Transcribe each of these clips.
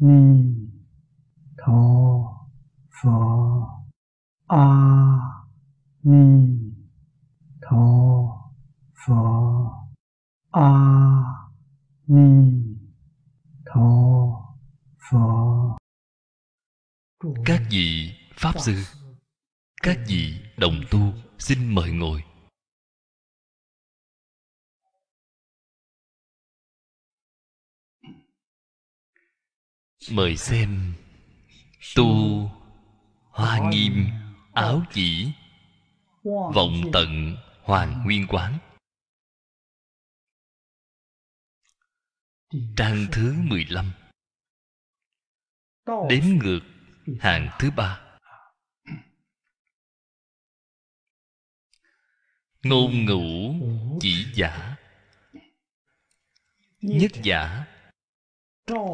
ni mời xem tu hoa nghiêm áo chỉ, vọng tận hoàng nguyên quán. Trang thứ 15 đếm ngược hàng thứ ba. Ngôn ngữ chỉ giả. Nhất giả.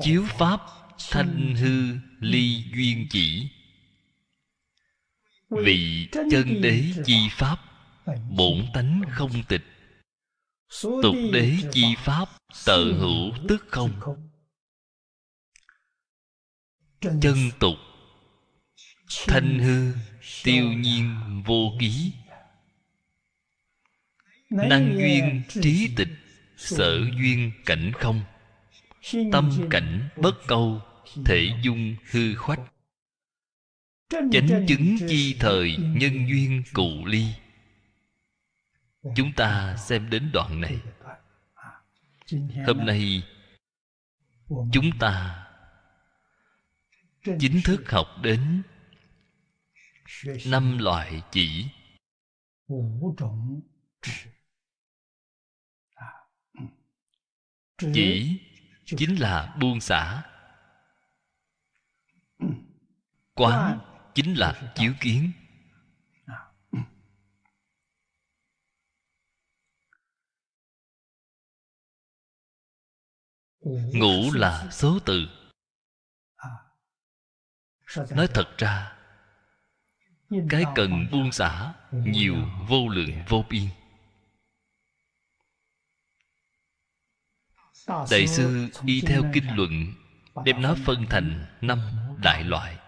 Chiếu pháp thanh hư ly duyên chỉ. Vị chân đế chi pháp bổn tánh không tịch. Tục đế chi pháp. tự hữu tức không. chân tục. thanh hư tiêu nhiên vô ký. Năng duyên trí tịch sở duyên cảnh không. Tâm cảnh bất câu thể dung hư khoách. Chánh chứng chi thời nhân duyên cụ ly. Chúng ta xem đến đoạn này. Hôm nay, chúng ta chính thức học đến năm loại chỉ. Chỉ chính là buông xả quán chính là chiếu kiến. Ngũ là số từ. Nói thật ra, cái cần buông xả nhiều vô lượng vô biên. Đại sư y theo kinh luận, đem nó phân thành năm đại loại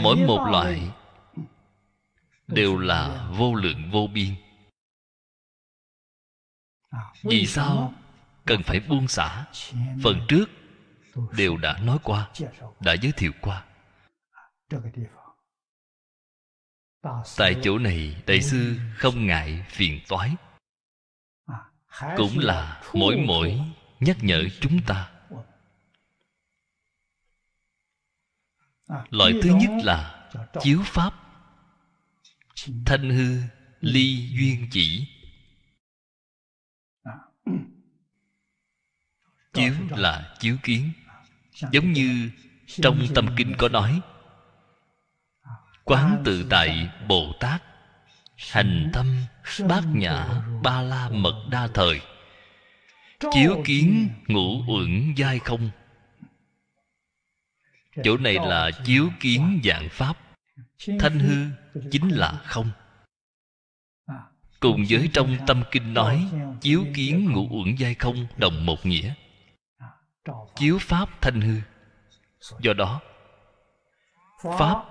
mỗi một loại đều là vô lượng vô biên. Vì sao cần phải buông xả? Phần trước đều đã nói qua đã giới thiệu qua. Tại chỗ này đại sư không ngại phiền toái. Cũng là mỗi mỗi nhắc nhở chúng ta loại thứ nhất là chiếu pháp. Thanh hư ly duyên chỉ. Chiếu là chiếu kiến. Giống như trong tâm kinh có nói quán tự tại bồ tát hành tâm bát nhã ba la mật đa thời. Chiếu kiến ngũ uẩn giai không chỗ này là chiếu kiến dạng pháp. Thanh hư chính là không. Cùng với trong tâm kinh nói, chiếu kiến ngũ uẩn giai không đồng một nghĩa. Chiếu pháp thanh hư. Do đó, pháp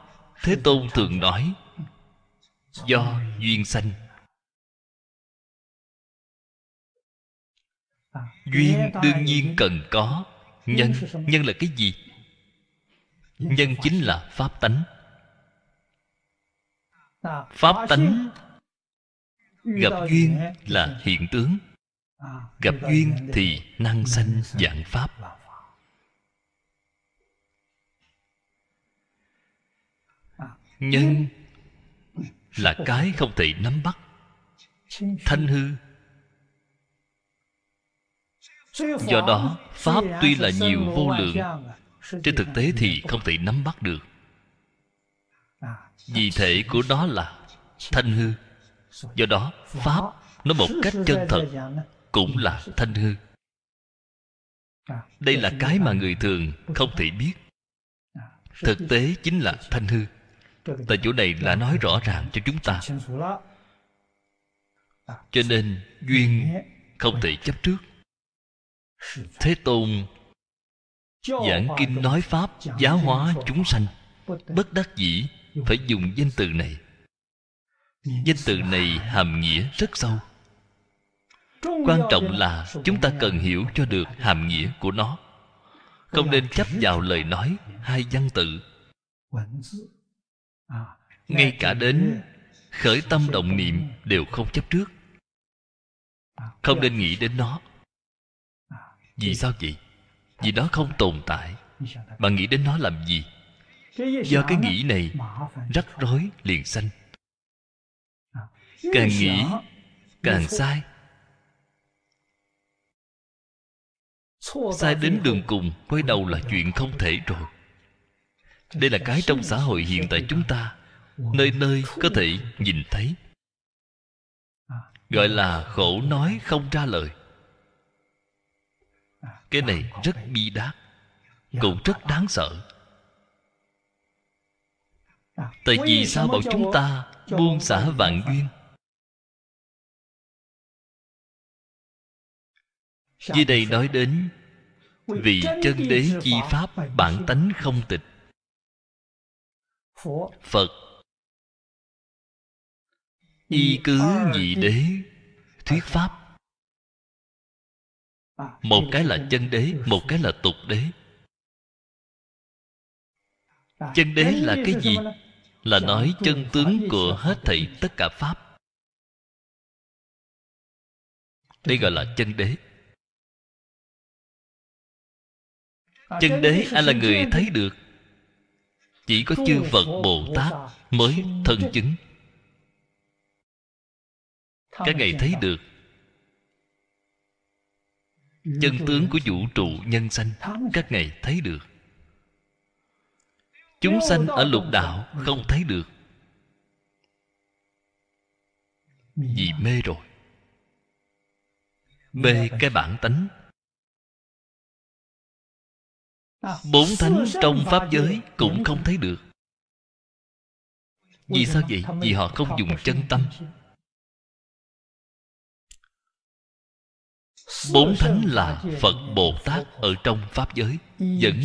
thế tôn thường nói, do duyên sanh. Duyên đương nhiên cần có, nhân nhân là cái gì? Nhân chính là pháp tánh. Pháp tánh gặp duyên là hiện tướng. gặp duyên thì năng sanh dạng pháp. Nhân là cái không thể nắm bắt. Thanh hư. Do đó pháp tuy là nhiều vô lượng trên thực tế thì không thể nắm bắt được. Vì thể của nó là thanh hư. Do đó pháp nó một cách chân thật cũng là thanh hư. Đây là cái mà người thường không thể biết. Thực tế chính là thanh hư. Tại chỗ này là nói rõ ràng cho chúng ta. Cho nên duyên không thể chấp trước. Thế tôn giảng kinh nói pháp giáo hóa chúng sanh. bất đắc dĩ phải dùng danh từ này. Danh từ này hàm nghĩa rất sâu. Quan trọng là chúng ta cần hiểu cho được hàm nghĩa của nó. Không nên chấp vào lời nói hai văn tự ngay cả đến khởi tâm động niệm đều không chấp trước. Không nên nghĩ đến nó. Vì sao vậy vì đó không tồn tại. Bạn nghĩ đến nó làm gì? Do cái nghĩ này rắc rối liền sanh. Càng nghĩ, càng sai. Sai đến đường cùng, quay đầu là chuyện không thể rồi. Đây là cái trong xã hội hiện tại chúng ta, nơi nơi có thể nhìn thấy. Gọi là khổ nói không ra lời cái này rất bi đát cũng rất đáng sợ. Tại vì sao bảo chúng ta buông xả vạn duyên? Dưới đây nói đến, vì chân đế chi pháp bản tánh không tịch. Phật, y cứ nhị đế, thuyết pháp một cái là chân đế, một cái là tục đế. Chân đế là cái gì? Là nói chân tướng của hết thảy tất cả pháp. Đây gọi là chân đế. Chân đế ai là người thấy được. Chỉ có chư phật bồ tát mới thân chứng. Các ngài thấy được chân tướng của vũ trụ nhân sanh các ngài thấy được. Chúng sanh ở lục đạo không thấy được. Vì mê rồi. Mê cái bản tánh. Bốn thánh trong pháp giới cũng không thấy được. Vì sao vậy? vì họ không dùng chân tâm bốn thánh là phật bồ tát ở trong pháp giới, vẫn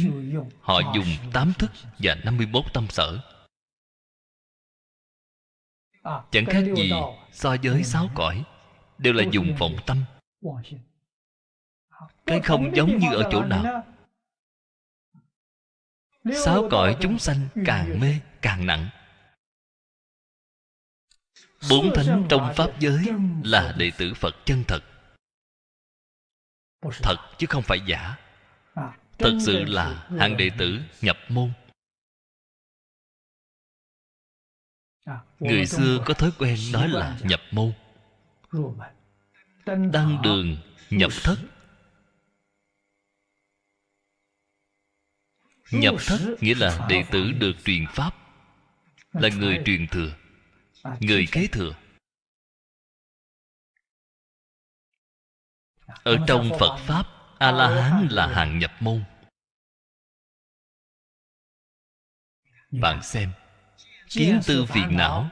họ dùng tám thức và năm mươi bốn tâm sở. Chẳng khác gì so với sáu cõi, đều là dùng vọng tâm. Cái không giống như ở chỗ nào. Sáu cõi chúng sanh càng mê, càng nặng. Bốn thánh trong pháp giới là đệ tử phật chân thật thật chứ không phải giả. Thật sự là hạng đệ tử nhập môn. Người xưa có thói quen nói là nhập môn. Đăng đường nhập thất. Nhập thất nghĩa là đệ tử được truyền pháp là người truyền thừa người kế thừa ở trong phật pháp a la hán là hàng nhập môn. Bạn xem kiến tư phiền não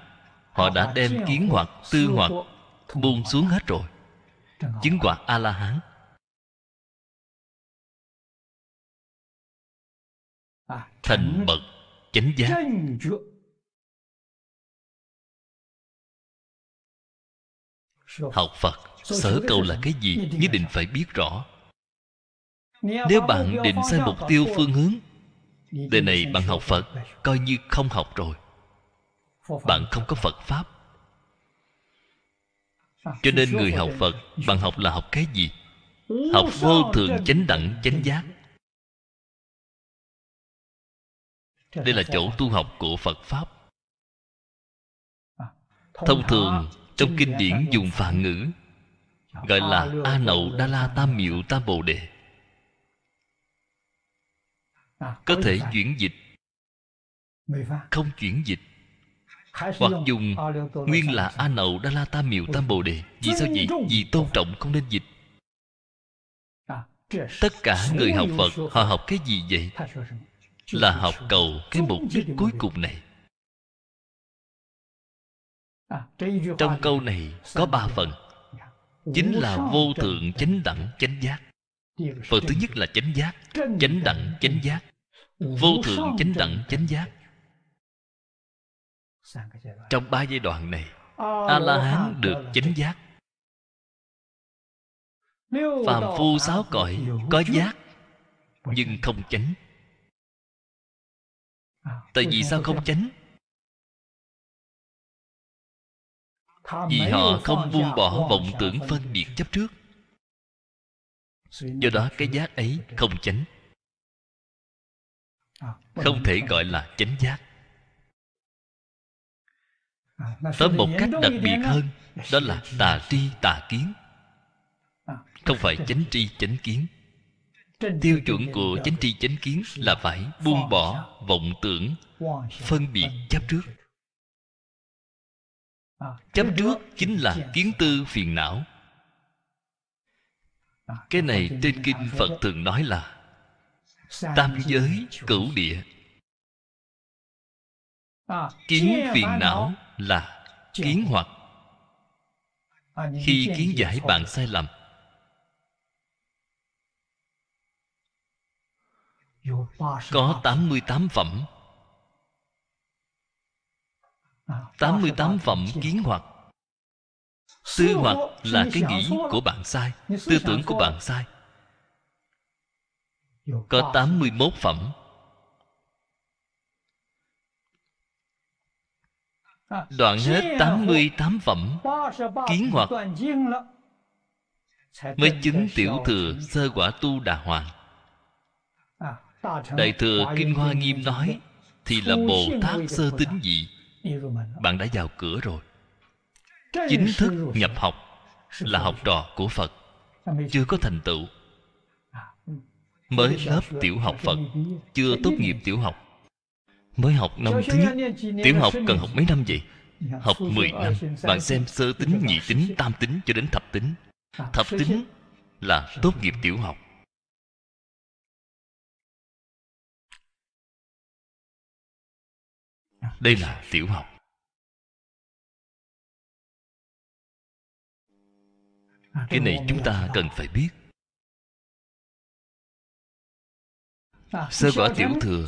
họ đã đem kiến hoặc tư hoặc buông xuống hết rồi. Chứng quả a la hán thành bậc chánh giác. học phật sở cầu là cái gì nhất định phải biết rõ. Nếu bạn định sai mục tiêu phương hướng đời này bạn học phật coi như không học rồi. Bạn không có phật. Pháp. Cho nên người học phật bạn học là học cái gì? Học vô thượng chánh đẳng chánh giác. Đây là chỗ tu học của phật pháp. Thông thường trong kinh điển dùng phạn ngữ gọi là a nậu đa la tam miệu tam bồ đề. Có thể chuyển dịch. Không chuyển dịch. Hoặc dùng nguyên là a nậu đa la tam miệu tam bồ đề. Vì sao vậy? vì tôn trọng không nên dịch. Tất cả người học phật họ học cái gì vậy? Là học cầu cái mục đích cuối cùng này. Trong câu này có ba phần chính là vô thượng chánh đẳng chánh giác. Phần thứ nhất là chánh giác. chánh đẳng chánh giác. Vô thượng chánh đẳng chánh giác. trong ba giai đoạn này a la hán được chánh giác. Phàm phu sáu cõi có giác nhưng không chánh. Tại vì sao không chánh vì họ không buông bỏ vọng tưởng phân biệt chấp trước. Do đó cái giác ấy không chánh. Không thể gọi là chánh giác. Tới một cách đặc biệt hơn đó là tà tri tà kiến. Không phải chánh tri chánh kiến. Tiêu chuẩn của chánh tri chánh kiến là phải buông bỏ vọng tưởng phân biệt chấp trước chấp trước chính là kiến tư phiền não. Cái này trên kinh phật thường nói là tam giới cửu địa. Kiến phiền não là kiến hoặc. Khi kiến giải bạn sai lầm, có 88 phẩm 88 phẩm kiến hoặc. Tư hoặc là cái nghĩ của bạn sai Tư tưởng của bạn sai. Có 81 phẩm. Đoạn hết 88 phẩm Kiến hoặc. Mới chứng tiểu thừa sơ quả tu đà hoàng Đại thừa Kinh Hoa Nghiêm nói Thì là Bồ Tát sơ tính dị Bạn đã vào cửa rồi. Chính thức nhập học Là học trò của Phật. Chưa có thành tựu. Mới lớp tiểu học Phật. Chưa tốt nghiệp tiểu học. Mới học năm thứ nhất. Tiểu học cần học mấy năm vậy? Học 10 năm. Bạn xem sơ tính, nhị tính, tam tính cho đến thập tính Thập tính là tốt nghiệp tiểu học đây là tiểu học. Cái này chúng ta cần phải biết. Sơ quả tiểu thừa.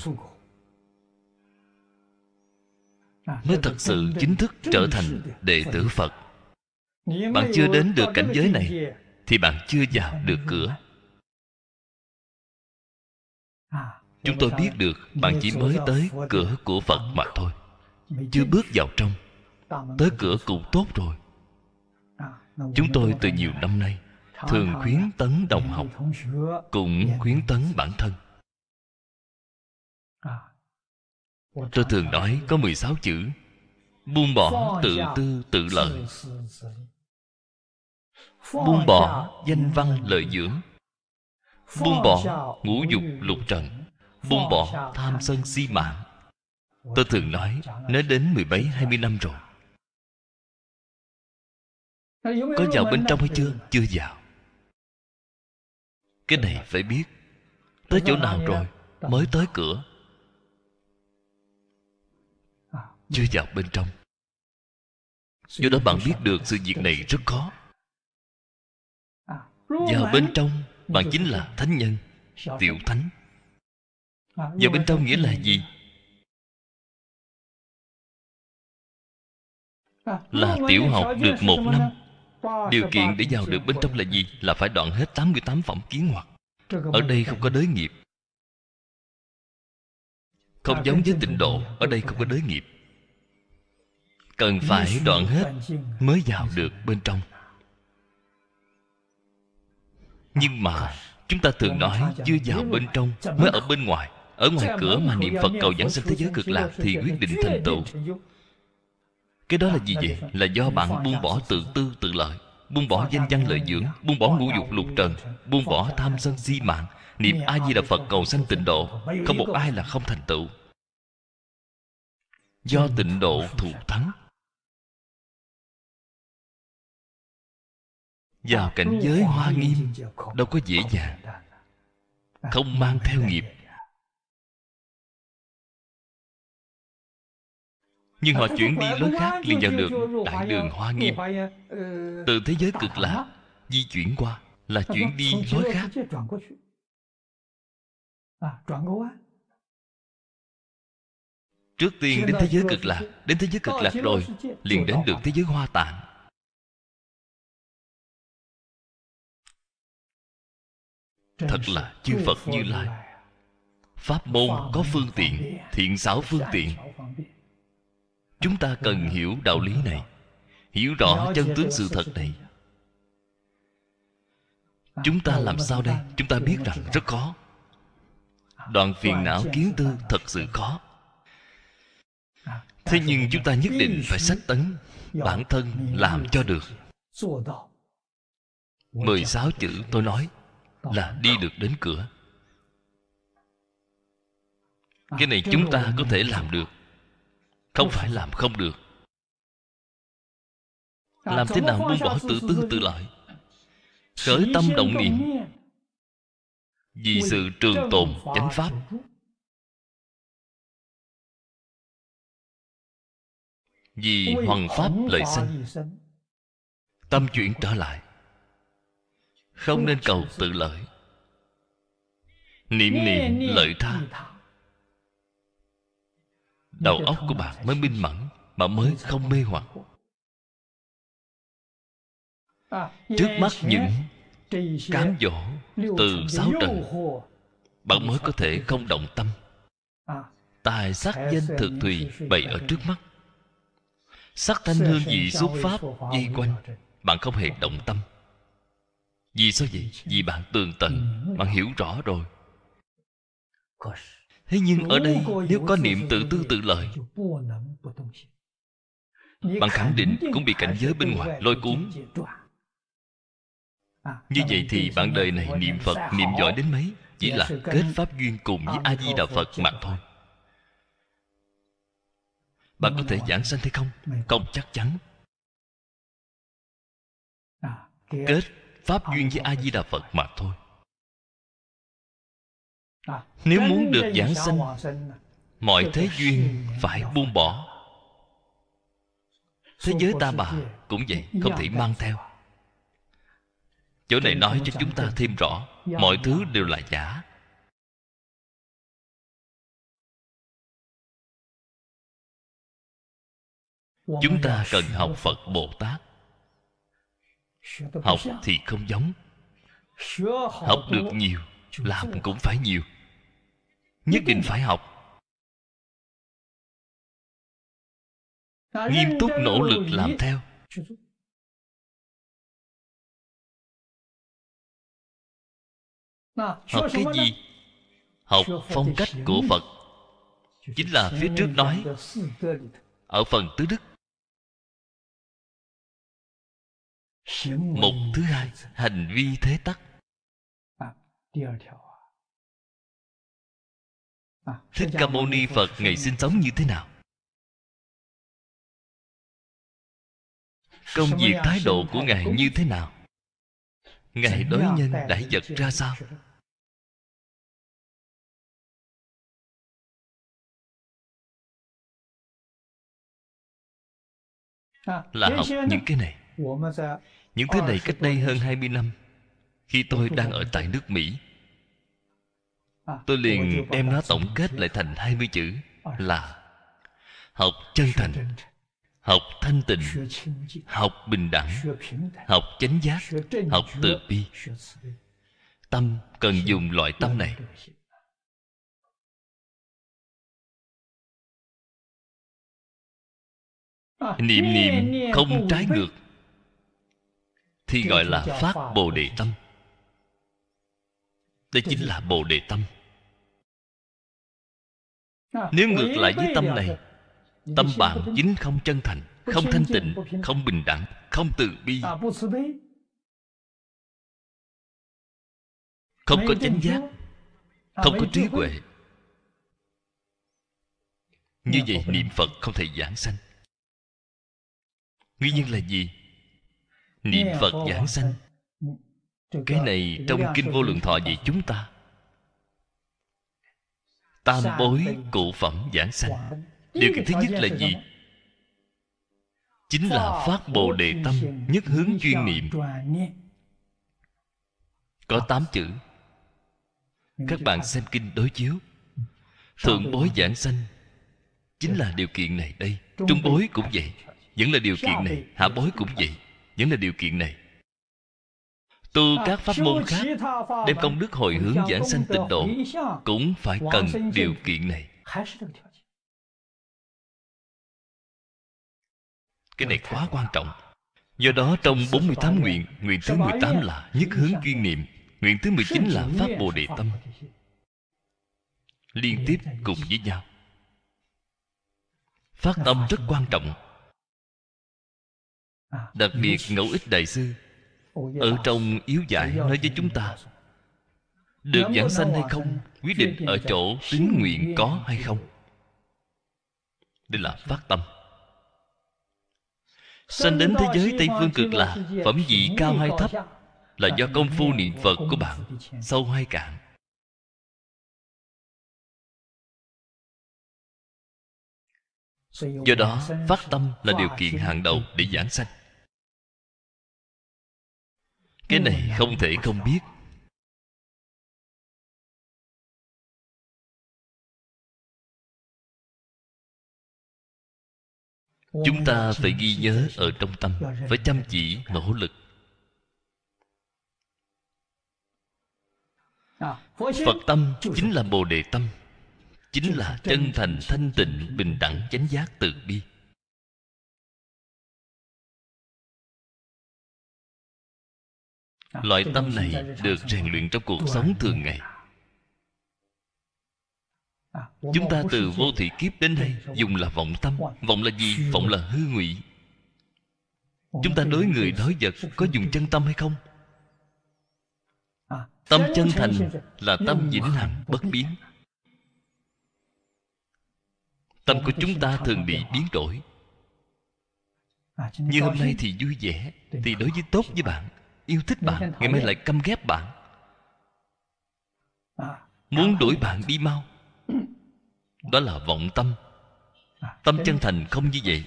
mới thật sự chính thức trở thành đệ tử phật. bạn chưa đến được cảnh giới này thì bạn chưa vào được cửa chúng tôi biết được bạn chỉ mới tới cửa của phật mà thôi. Chưa bước vào trong, tới cửa cũng tốt rồi. Chúng tôi từ nhiều năm nay thường khuyến tấn đồng học, cũng khuyến tấn bản thân. Tôi thường nói có 16 chữ, buông bỏ tự tư, tự lợi. Buông bỏ danh văn lợi dưỡng. Buông bỏ ngũ dục lục trần buông bỏ tham sân si mạng. Tôi thường nói nói đến mười mấy hai mươi năm rồi. Có vào bên trong hay chưa? Chưa vào. Cái này phải biết. Tới chỗ nào rồi? Mới tới cửa. Chưa vào bên trong. Do đó bạn biết được sự việc này rất khó. Vào bên trong bạn chính là thánh nhân tiểu thánh vào bên trong nghĩa là gì? Là tiểu học được một năm. điều kiện để vào được bên trong là gì? Là phải đoạn hết 88 phẩm kiến hoặc. Ở đây không có đới nghiệp. Không giống với tịnh độ ở đây không có đới nghiệp. Cần phải đoạn hết mới vào được bên trong. Nhưng mà chúng ta thường nói chưa vào bên trong mới ở bên ngoài ở ngoài cửa mà niệm phật cầu giảng sinh thế giới cực lạc thì quyết định thành tựu cái đó là gì vậy là do bạn buông bỏ tự tư tự lợi buông bỏ danh văn lợi dưỡng buông bỏ ngũ dục lục trần buông bỏ tham sân si mạng niệm a di đà phật cầu sanh tịnh độ không một ai là không thành tựu do tịnh độ thù thắng vào cảnh giới hoa nghiêm đâu có dễ dàng không mang theo nghiệp nhưng họ chuyển đi lối khác liền vào được đại đường hoa nghiêm. từ thế giới cực lạc di chuyển qua là chuyển đi lối khác. trước tiên đến thế giới cực lạc đến thế giới cực lạc rồi liền đến được thế giới hoa tạng. Thật là chư phật như lai. pháp môn có phương tiện thiện xảo phương tiện chúng ta cần hiểu đạo lý này hiểu rõ chân tướng sự thật này. chúng ta làm sao đây? Chúng ta biết rằng rất khó. Đoạn phiền não kiến tư thật sự khó. Thế nhưng chúng ta nhất định phải sách tấn bản thân làm cho được. 16 chữ tôi nói là đi được đến cửa. Cái này chúng ta có thể làm được không phải làm không được. Làm thế nào buông bỏ tự tư tự lợi khởi tâm động niệm. Vì sự trường tồn chánh pháp. vì hoàng pháp lợi sanh. tâm chuyển trở lại. Không nên cầu tự lợi. Niệm niệm lợi tha đầu óc của bạn mới minh mẫn mà mới không mê hoặc. Trước mắt những cám dỗ từ sáu trần bạn mới có thể không động tâm. Tài sắc danh thực thùy bày ở trước mắt. Sắc thanh hương vị xuất pháp di quanh bạn không hề động tâm. Vì sao vậy? Vì bạn tường tận bạn hiểu rõ rồi thế nhưng ở đây nếu có niệm tự tư tự lợi bạn khẳng định cũng bị cảnh giới bên ngoài lôi cuốn. như vậy thì bạn đời này niệm phật niệm giỏi đến mấy? Chỉ là kết pháp duyên cùng với a di đà phật mà thôi. Bạn có thể giảng sanh hay không? Không chắc chắn. Kết pháp duyên với a di đà phật mà thôi nếu muốn được giảng sanh mọi thế duyên phải buông bỏ. thế giới ta bà cũng vậy không thể mang theo. chỗ này nói cho chúng ta thêm rõ mọi thứ đều là giả. Chúng ta cần học phật bồ tát. Học thì không giống. Học được nhiều làm cũng phải nhiều nhất định phải học. Nghiêm túc nỗ lực làm theo. Học cái gì? Học phong cách của phật. Chính là phía trước nói. Ở phần tứ đức. Mục thứ hai, hành vi thế tắc thích ca mâu ni phật ngày sinh sống như thế nào? Công việc thái độ của ngài như thế nào? Ngài đối nhân đại vật ra sao? Là học những cái này. Những thứ này cách đây hơn 20 năm Khi tôi đang ở tại nước Mỹ Tôi liền đem nó tổng kết lại thành 20 chữ Là Học chân thành Học thanh tịnh Học bình đẳng Học chánh giác Học từ bi. Tâm cần dùng loại tâm này. Niệm niệm không trái ngược. Thì gọi là phát Bồ Đề Tâm. Đây chính là Bồ Đề Tâm Nếu ngược lại với tâm này Tâm bạn chính không chân thành Không thanh tịnh Không bình đẳng Không từ bi. Không có chánh giác Không có trí huệ. Như vậy niệm Phật không thể giảng sanh. Nguyên nhân là gì? Niệm Phật giảng sanh. Cái này trong Kinh Vô Lượng Thọ dạy chúng ta Tam bối cụ phẩm giảng sanh. Điều kiện thứ nhất là gì? Chính là phát Bồ Đề Tâm Nhất hướng chuyên niệm. có tám chữ. Các bạn xem kinh đối chiếu. Thượng bối giảng sanh chính là điều kiện này đây. Trung bối cũng vậy vẫn là điều kiện này hạ bối cũng vậy vẫn là điều kiện này tu các pháp môn khác, đem công đức hồi hướng giảng sanh tịnh độ, cũng phải cần điều kiện này. Cái này quá quan trọng. Do đó trong 48 nguyện nguyện thứ 18 là nhất hướng chuyên niệm, nguyện thứ 19 là pháp bồ đề tâm. Liên tiếp cùng với nhau. Phát tâm rất quan trọng. Đặc biệt ngẫu ích đại sư ở trong yếu giải nói với chúng ta được giảng sanh hay không quyết định ở chỗ tính nguyện có hay không. đây là phát tâm. Sanh đến thế giới tây phương cực là phẩm vị cao hay thấp là do công phu niệm phật của bạn sâu hay cạn. Do đó phát tâm là điều kiện hàng đầu để giảng sanh cái này không thể không biết. Chúng ta phải ghi nhớ ở trong tâm phải chăm chỉ nỗ lực. Phật tâm chính là bồ đề tâm chính là chân thành thanh tịnh bình đẳng chánh giác từ bi loại tâm này được rèn luyện trong cuộc sống thường ngày. Chúng ta từ vô thị kiếp đến nay dùng là vọng tâm, vọng là gì? Vọng là hư ngụy. Chúng ta đối người, đối vật có dùng chân tâm hay không? Tâm chân thành là tâm vĩnh hằng, bất biến. Tâm của chúng ta thường bị biến đổi. Như hôm nay thì vui vẻ, thì đối với tốt với bạn yêu thích bạn ngày mai lại căm ghét bạn. Muốn đuổi bạn đi mau. Đó là vọng tâm. Tâm chân thành không như vậy.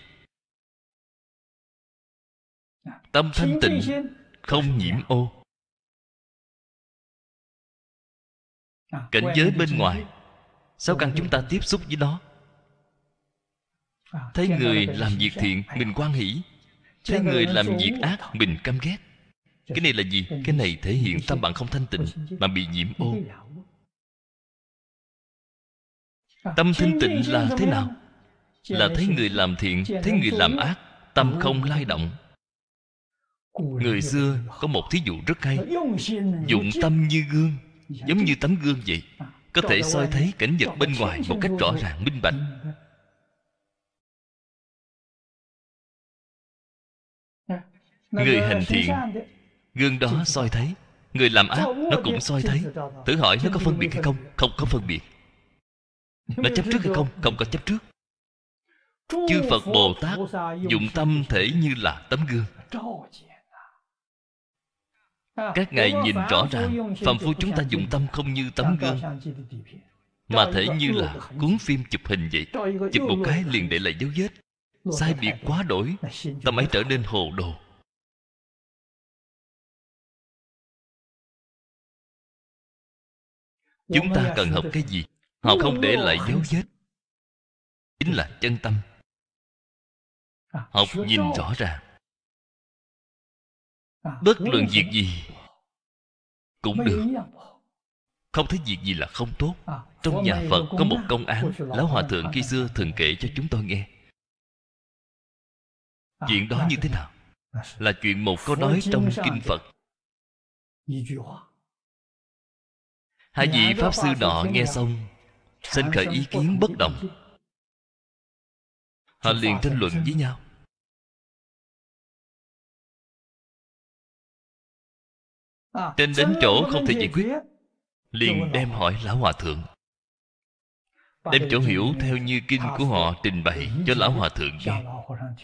Tâm thanh tịnh không nhiễm ô. Cảnh giới bên ngoài. Sao cần chúng ta tiếp xúc với nó? Thấy người làm việc thiện mình quan hỷ. Thấy người làm việc ác mình căm ghét cái này là gì? Cái này thể hiện tâm bạn không thanh tịnh mà bị nhiễm ô. Tâm thanh tịnh là thế nào? Là thấy người làm thiện, thấy người làm ác, tâm không lai động. Người xưa có một thí dụ rất hay. Dụng tâm như gương, giống như tấm gương vậy. Có thể soi thấy cảnh vật bên ngoài một cách rõ ràng, minh bạch. Người hành thiện gương đó soi thấy. Người làm ác nó cũng soi thấy. thử hỏi nó có phân biệt hay không? Không có phân biệt. Nó chấp trước hay không? Không có chấp trước. Chư phật bồ tát dụng tâm thể như là tấm gương. Các ngài nhìn rõ ràng phạm phu chúng ta dụng tâm không như tấm gương mà thể như là cuốn phim chụp hình vậy. Chụp một cái liền để lại dấu vết. Sai biệt quá đổi tâm ấy trở nên hồ đồ chúng ta cần học cái gì? họ không để lại dấu vết. Chính là chân tâm. Học nhìn rõ ràng bất luận việc gì cũng được. không thấy việc gì là không tốt. Trong nhà phật có một công án lão hòa thượng khi xưa thường kể cho chúng tôi nghe. Chuyện đó như thế nào? Là chuyện một câu nói trong kinh phật hai vị pháp sư nọ nghe xong, sinh khởi ý kiến bất đồng. Họ liền tranh luận với nhau. Trên đến chỗ không thể giải quyết, liền đem hỏi lão hòa thượng. Đem chỗ hiểu theo như kinh của họ trình bày cho lão hòa thượng nghe.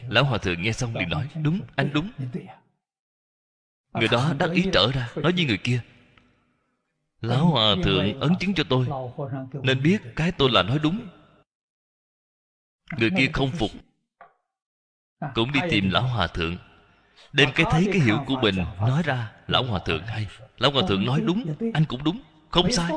Lão hòa thượng nghe xong liền nói, đúng, anh đúng. Người đó đắc ý trở ra, nói với người kia lão hòa thượng ấn chứng cho tôi. nên biết cái tôi là nói đúng. Người kia không phục. cũng đi tìm lão hòa thượng. Đem cái thấy cái hiểu của mình nói ra. lão hòa thượng hay. lão hòa thượng nói đúng. Anh cũng đúng. Không sai.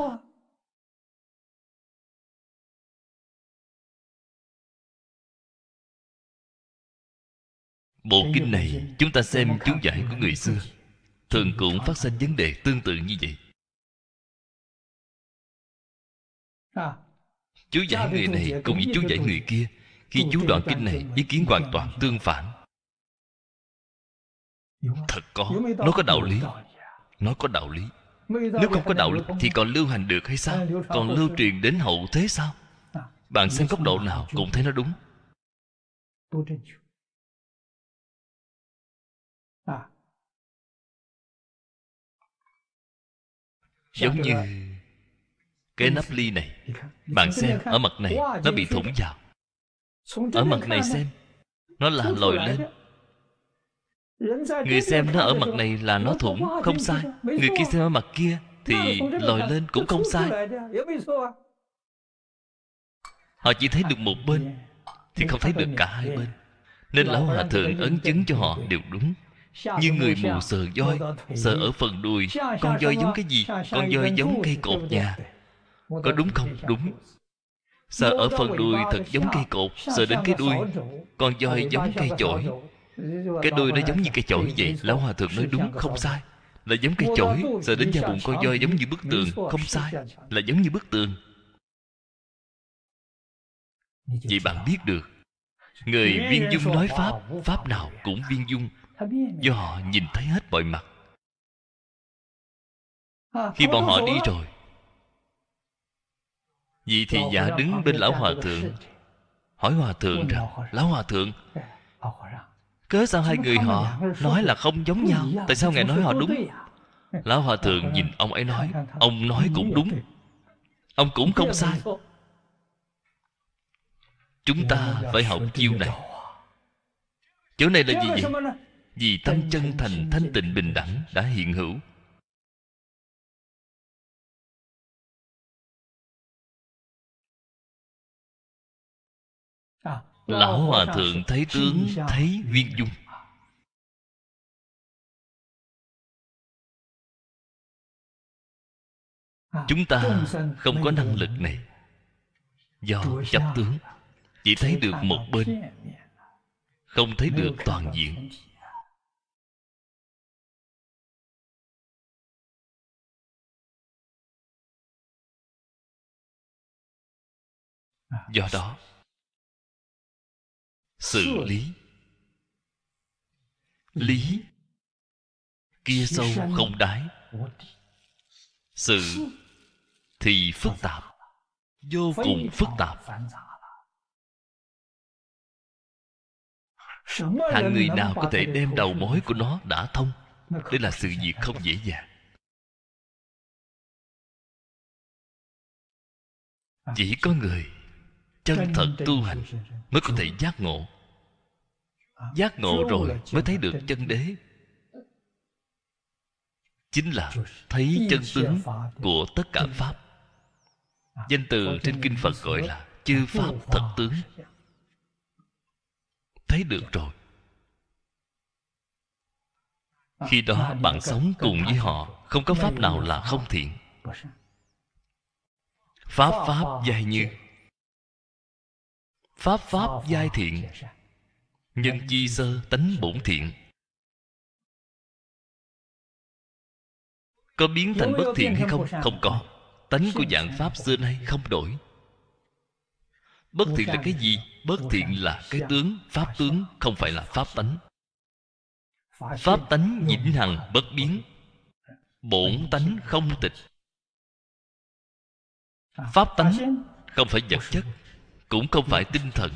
bộ kinh này chúng ta xem chú giải của người xưa. thường cũng phát sinh vấn đề tương tự như vậy chú giải người này cùng với chú giải người kia. Khi chú đoạn kinh này ý kiến hoàn toàn tương phản. Thật có. Nó có đạo lý. nó có đạo lý. Nếu không có đạo lý thì còn lưu hành được hay sao? Còn lưu truyền đến hậu thế sao? Bạn xem góc độ nào cũng thấy nó đúng. Giống như cái nắp ly này bạn xem ở mặt này nó bị thủng vào ở mặt này xem nó là lồi lên. người xem nó ở mặt này là nó thủng không sai. người kia xem ở mặt kia thì lồi lên cũng không sai. họ chỉ thấy được một bên thì không thấy được cả hai bên. Nên lão hòa thượng ấn chứng cho họ đều đúng. Như người mù sờ voi sờ ở phần đùi. Con voi giống cái gì? Con voi giống cây cột nhà có đúng không? đúng. Sờ ở phần đùi thật giống cây cột sờ đến cái đuôi. con voi giống cây chổi. cái đuôi nó giống như cây chổi vậy. Lão hòa thượng nói đúng không sai. Là giống cây chổi sờ đến da bụng con voi giống như bức tường. không sai. là giống như bức tường. Vậy bạn biết được người viên dung nói pháp pháp nào cũng viên dung. Do họ nhìn thấy hết mọi mặt. Khi bọn họ đi rồi vì thì giả đứng bên lão hòa thượng. hỏi hòa thượng rằng lão hòa thượng cớ sao hai người họ nói là không giống nhau? tại sao ngài nói họ đúng? lão hòa thượng nhìn ông ấy nói ông nói cũng đúng. ông cũng không sai. Chúng ta phải học chiêu này. chỗ này là gì vậy vì tâm chân thành thanh tịnh bình đẳng đã hiện hữu lão hòa thượng thấy tướng thấy viên dung. Chúng ta không có năng lực này. Do chấp tướng chỉ thấy được một bên. không thấy được toàn diện. do đó xử lý. Lý. Kia sâu không đáy sự thì phức tạp. Vô cùng phức tạp. hạng người nào có thể đem đầu mối của nó đã thông? Đây là sự việc không dễ dàng. Chỉ có người chân thật tu hành mới có thể giác ngộ. Giác ngộ rồi mới thấy được chân đế. Chính là thấy chân tướng của tất cả pháp. danh từ trên kinh phật gọi là chư pháp thật tướng. Thấy được rồi. Khi đó bạn sống cùng với họ không có pháp nào là không thiện. Pháp pháp dài như pháp pháp giai thiện. nhân chi sơ tánh bổn thiện. Có biến thành bất thiện hay không? Không có. Tánh của dạng pháp xưa nay không đổi. Bất thiện là cái gì? Bất thiện là cái tướng. Pháp tướng không phải là pháp tánh. Pháp tánh vĩnh hằng bất biến. Bổn tánh không tịch. Pháp tánh không phải vật chất cũng không phải tinh thần.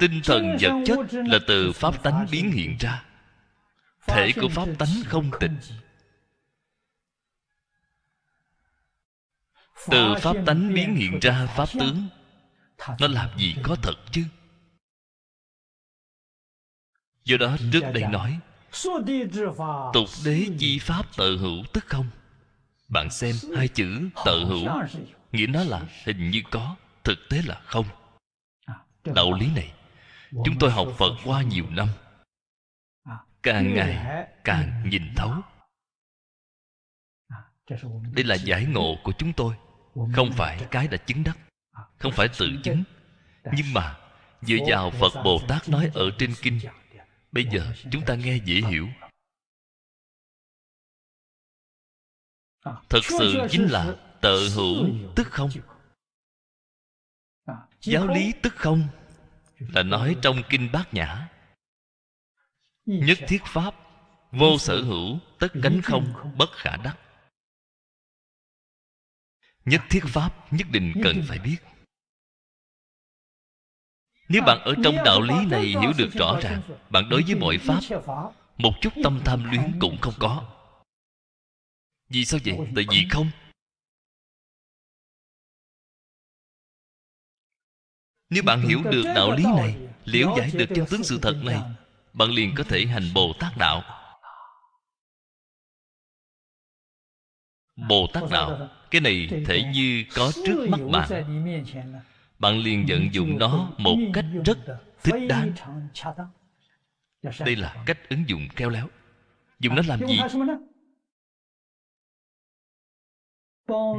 Tinh thần vật chất là từ pháp tánh biến hiện ra. Thể của pháp tánh không tịch từ pháp tánh biến hiện ra pháp tướng nó làm gì có thật. chứ? Do đó trước đây nói tục đế chi pháp tự hữu tức không bạn xem hai chữ tự hữu. Nghĩa nó là hình như có, thực tế là không. Đạo lý này, chúng tôi học phật qua nhiều năm. Càng ngày, càng nhìn thấu. Đây là giải ngộ của chúng tôi. Không phải cái đã chứng đắc, không phải tự chứng. Nhưng mà, dựa vào phật bồ tát nói ở trên kinh, bây giờ chúng ta nghe dễ hiểu. Thật sự chính là tự hữu tức không? giáo lý tức không? là nói trong kinh bát nhã. nhất thiết pháp vô sở hữu tất cánh không bất khả đắc. Nhất thiết pháp nhất định cần phải biết. nếu bạn ở trong đạo lý này hiểu được rõ ràng bạn đối với mọi pháp một chút tâm tham luyến cũng không có vì sao vậy? Tại vì không. Nếu bạn hiểu được đạo lý này liễu giải được chân tướng sự thật này bạn liền có thể hành bồ tát đạo. Bồ tát đạo cái này thể như có trước mắt bạn. bạn liền vận dụng nó một cách rất thích đáng. đây là cách ứng dụng khéo léo. Dùng nó làm gì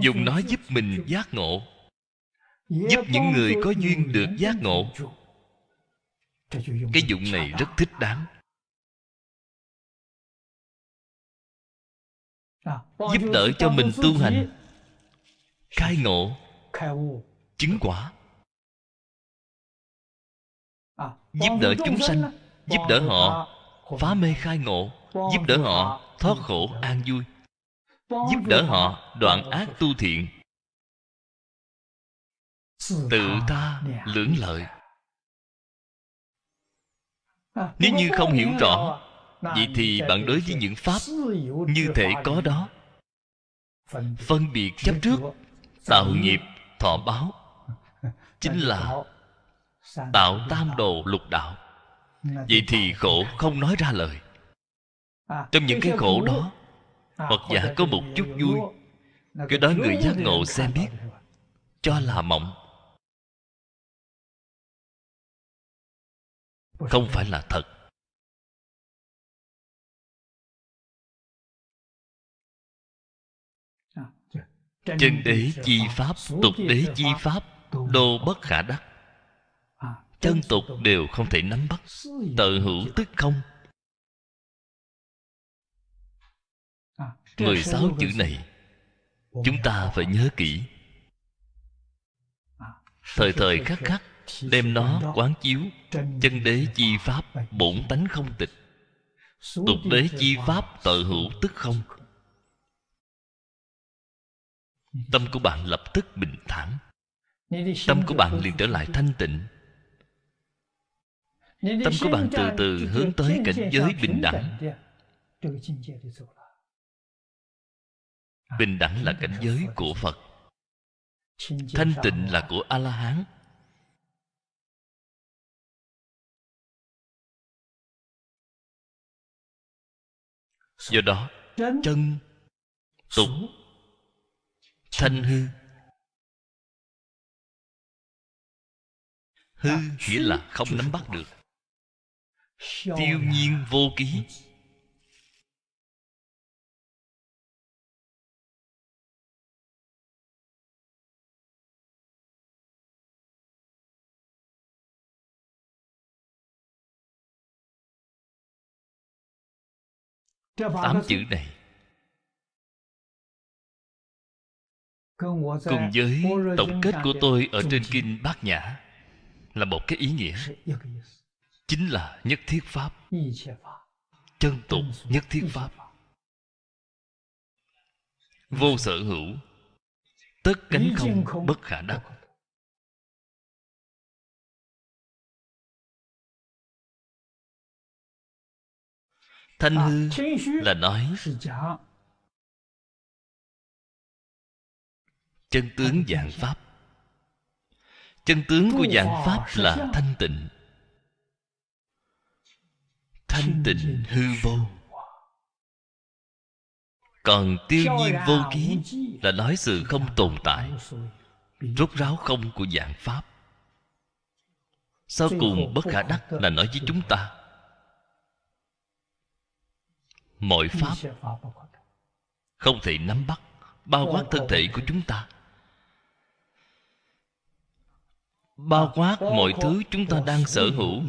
dùng nó giúp mình giác ngộ. Giúp những người có duyên được giác ngộ. Cái dụng này rất thích đáng. Giúp đỡ cho mình tu hành. Khai ngộ. Chứng quả. Giúp đỡ chúng sanh. Giúp đỡ họ phá mê khai ngộ. Giúp đỡ họ thoát khổ an vui giúp đỡ họ, đoạn ác tu thiện. Tự ta lưỡng lợi. Nếu như không hiểu rõ, vậy thì bạn đối với những pháp như thể có đó. Phân biệt chấp trước, tạo nghiệp, thọ báo. Chính là tạo tam đồ lục đạo. Vậy thì khổ không nói ra lời. Trong những cái khổ đó hoặc giả có một chút vui cái đó người giác ngộ xem biết. cho là mộng. Không phải là thật. Chân đế chi pháp tục đế chi pháp đô bất khả đắc. Chân tục đều không thể nắm bắt. Tự hữu tức không 16 chữ này Chúng ta phải nhớ kỹ. Thời thời khắc khắc Đem nó quán chiếu Chân đế chi pháp Bổn tánh không tịch. Tục đế chi pháp tự hữu tức không? Tâm của bạn lập tức bình thản. Tâm của bạn liền trở lại thanh tịnh. Tâm của bạn từ từ hướng tới cảnh giới bình đẳng bình đẳng là cảnh giới của phật. Thanh tịnh là của a la hán do đó, chân, tục, thanh hư hư nghĩa là không nắm bắt được. Tiêu nhiên vô ký. Tám chữ này. cùng với tổng kết của tôi ở trên kinh bát nhã là một cái ý nghĩa. chính là nhất thiết pháp. chân tục nhất thiết pháp. vô sở hữu tất cánh không bất khả đắc thanh hư là nói, chân tướng dạng pháp. Chân tướng của dạng pháp là thanh tịnh. Thanh tịnh hư vô. Còn tiêu nhiên vô ký là nói sự không tồn tại, rốt ráo không của dạng pháp. Sau cùng bất khả đắc là nói với chúng ta mọi pháp không thể nắm bắt bao quát thân thể của chúng ta. Bao quát mọi thứ chúng ta đang sở hữu.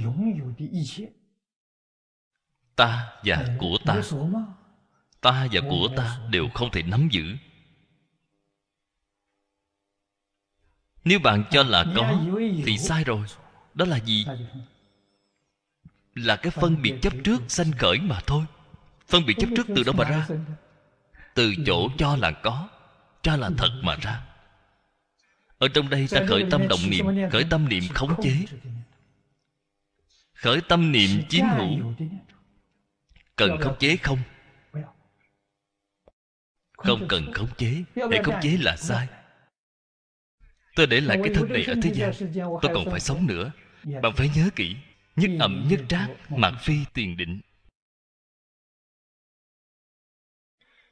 Ta và của ta. Ta và của ta đều không thể nắm giữ. Nếu bạn cho là có thì sai rồi. Đó là gì? Là cái phân biệt chấp trước sanh khởi mà thôi phân biệt chấp trước từ đâu mà ra? từ chỗ cho là có cho là thật mà ra. Ở trong đây ta khởi tâm động niệm khởi tâm niệm khống chế. khởi tâm niệm chiếm hữu. cần khống chế không? Không cần khống chế. Để khống chế là sai. tôi để lại cái thân này ở thế gian. tôi còn phải sống nữa. Bạn phải nhớ kỹ nhất ẩm nhất trác mạc phi tiền định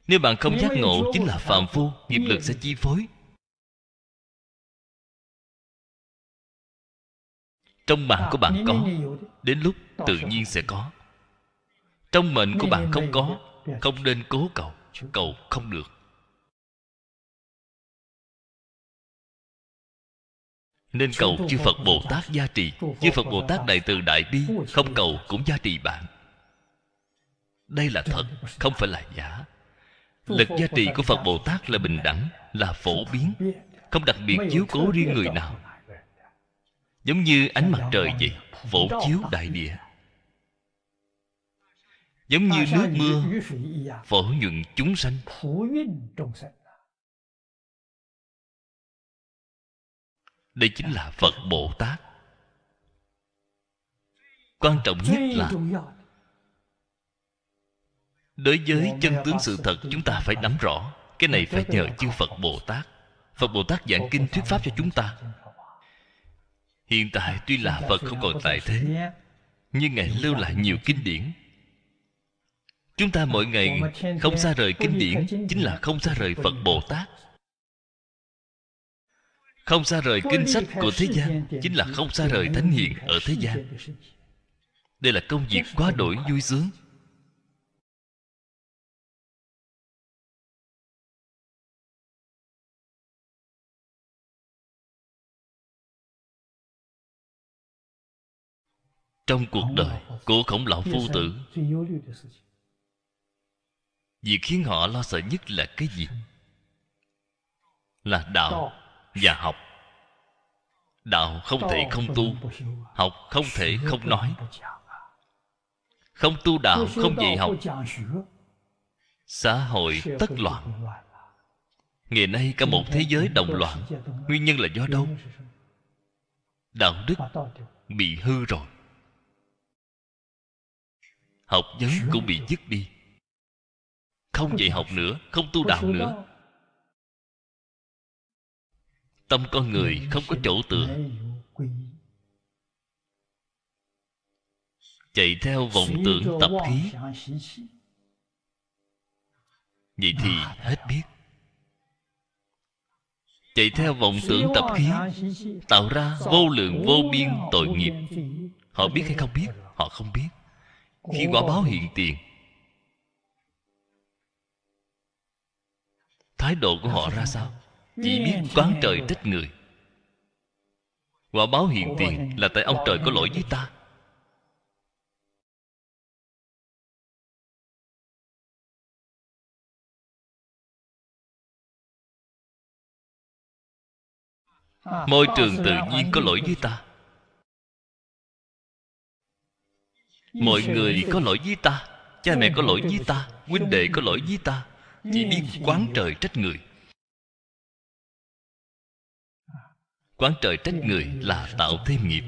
nếu bạn không giác ngộ chính là phạm phu nghiệp lực sẽ chi phối. Trong mạng của bạn có đến lúc tự nhiên sẽ có. Trong mệnh của bạn không có không nên cố cầu cầu không được. Nên cầu chư phật bồ tát gia trì. Chư phật bồ tát đại từ đại bi không cầu cũng gia trì bạn. Đây là thật không phải là giả lực gia trị của phật bồ tát là bình đẳng, là phổ biến, không đặc biệt chiếu cố riêng người nào. Giống như ánh mặt trời vậy, phổ chiếu đại địa. Giống như nước mưa, phổ nhuận chúng sanh. Đây chính là phật bồ tát. Quan trọng nhất là đối với chân tướng sự thật chúng ta phải nắm rõ cái này phải nhờ chư phật bồ tát. Phật bồ tát giảng kinh thuyết pháp cho chúng ta. Hiện tại tuy là phật không còn tại thế nhưng ngài lưu lại nhiều kinh điển. Chúng ta mỗi ngày không xa rời kinh điển chính là không xa rời phật bồ tát. Không xa rời kinh sách của thế gian chính là không xa rời thánh hiền ở thế gian. đây là công việc quá đổi vui sướng trong cuộc đời của khổng lão phu tử. Việc khiến họ lo sợ nhất là cái gì? Là đạo và học. Đạo không thể không tu học không thể không nói. Không tu đạo không dạy học. Xã hội tất loạn. Ngày nay cả một thế giới đồng loạn. Nguyên nhân là do đâu? Đạo đức bị hư rồi học vấn cũng bị dứt đi. Không dạy học nữa không tu đạo nữa. Tâm con người không có chỗ tựa. Chạy theo vọng tưởng tập khí. vậy thì hết biết. Chạy theo vọng tưởng tập khí tạo ra vô lượng vô biên tội nghiệp. họ biết hay không biết? Họ không biết khi quả báo hiện tiền thái độ của họ ra sao? Chỉ biết quán trời trách người. Quả báo hiện tiền là tại ông trời có lỗi với ta. Môi trường tự nhiên có lỗi với ta mọi người có lỗi với ta cha mẹ có lỗi với ta huynh đệ có lỗi với ta. Chỉ biết quán trời trách người. Quán trời trách người là tạo thêm nghiệp.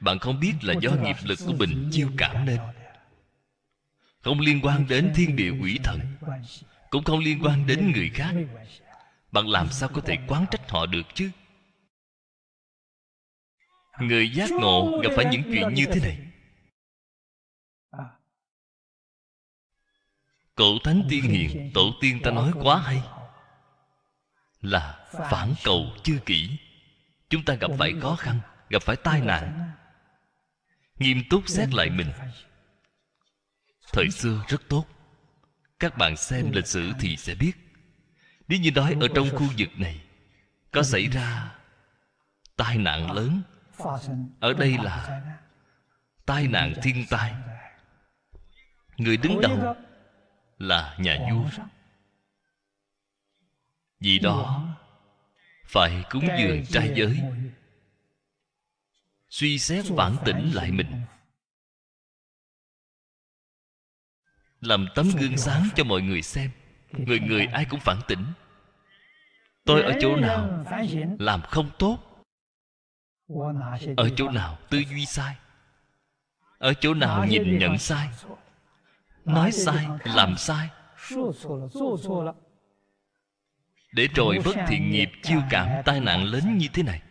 Bạn không biết là do nghiệp lực của mình chiêu cảm nên. Không liên quan đến thiên địa quỷ thần cũng không liên quan đến người khác. Bạn làm sao có thể quán trách họ được chứ? Người giác ngộ gặp phải những chuyện như thế này Cậu thánh tiên hiền Tổ tiên ta nói quá hay. Là phản cầu chưa kỹ. Chúng ta gặp phải khó khăn, gặp phải tai nạn. Nghiêm túc xét lại mình. Thời xưa rất tốt. Các bạn xem lịch sử thì sẽ biết. Nếu như nói ở trong khu vực này, có xảy ra tai nạn lớn. Ở đây là tai nạn thiên tai. Người đứng đầu là nhà vua. Vì đó, phải cúng dường trai giới, suy xét phản tỉnh lại mình, làm tấm gương sáng cho mọi người xem. Người người ai cũng phản tỉnh tôi ở chỗ nào làm không tốt? Ở chỗ nào tư duy sai? Ở chỗ nào nhìn nhận sai? Nói sai làm sai. để rồi bất thiện nghiệp chiêu cảm tai nạn lớn như thế này.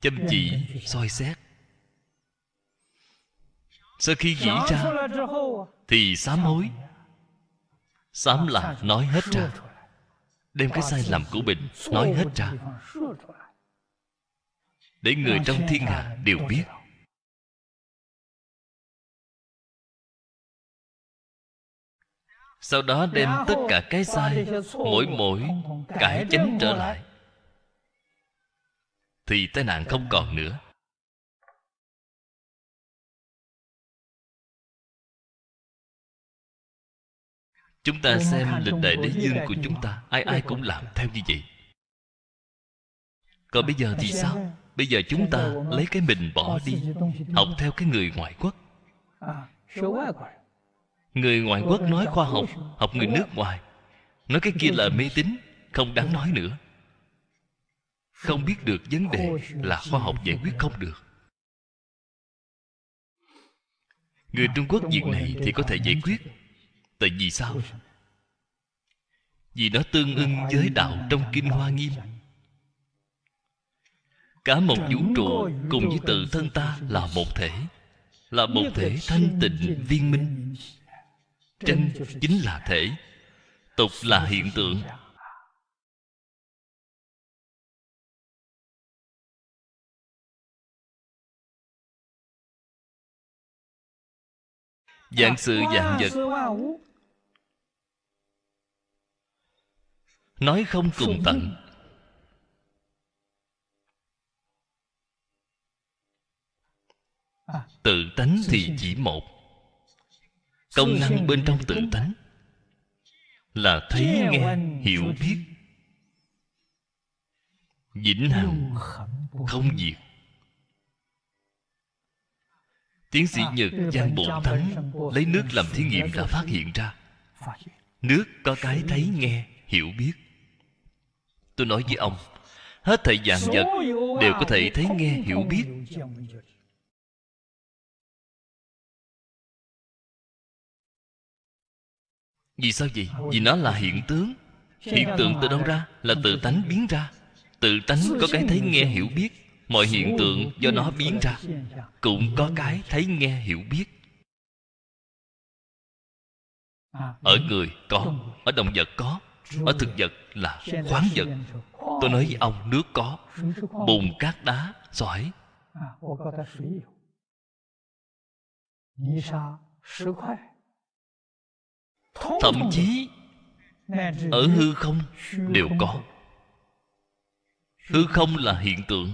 Chăm chỉ soi xét. Sau khi nghĩ ra thì sám hối. Sám là nói hết ra. đem cái sai lầm của mình nói hết ra. để người trong thiên hạ đều biết sau đó đem tất cả cái sai mỗi mỗi cải chánh trở lại. Thì tai nạn không còn nữa. Chúng ta xem lịch đại đế dương của chúng ta ai ai cũng làm theo như vậy. Còn bây giờ thì sao? bây giờ chúng ta lấy cái mình bỏ đi học theo cái người ngoại quốc người ngoại quốc nói khoa học học người nước ngoài. Nói cái kia là mê tín, không đáng nói nữa. Không biết được vấn đề là khoa học giải quyết không được. Người trung quốc việc này thì có thể giải quyết. Tại vì sao? Vì nó tương ưng với đạo trong kinh hoa nghiêm. Cả một vũ trụ cùng với tự thân ta là một thể, là một thể thanh tịnh viên minh chân chính là thể. Tục là hiện tượng. Dạng sự dạng vật. Nói không cùng tận. Tự tánh thì chỉ một công năng bên trong tự tánh là thấy nghe hiểu biết. Vĩnh hằng không diệt. Tiến sĩ nhật giang bổn thắng lấy nước làm thí nghiệm đã phát hiện ra. Nước có cái thấy nghe hiểu biết. Tôi nói với ông hết thảy dạng vật đều có thể thấy nghe hiểu biết vì sao vậy? Vì nó là hiện tướng. Hiện tượng từ đâu ra? Là tự tánh biến ra. Tự tánh có cái thấy nghe hiểu biết. Mọi hiện tượng do nó biến ra. Cũng có cái thấy nghe hiểu biết. Ở người có, ở động vật có, ở thực vật là khoáng vật. Tôi nói với ông, nước có, bùn cát đá sỏi thậm chí ở hư không đều có. hư không là hiện tượng.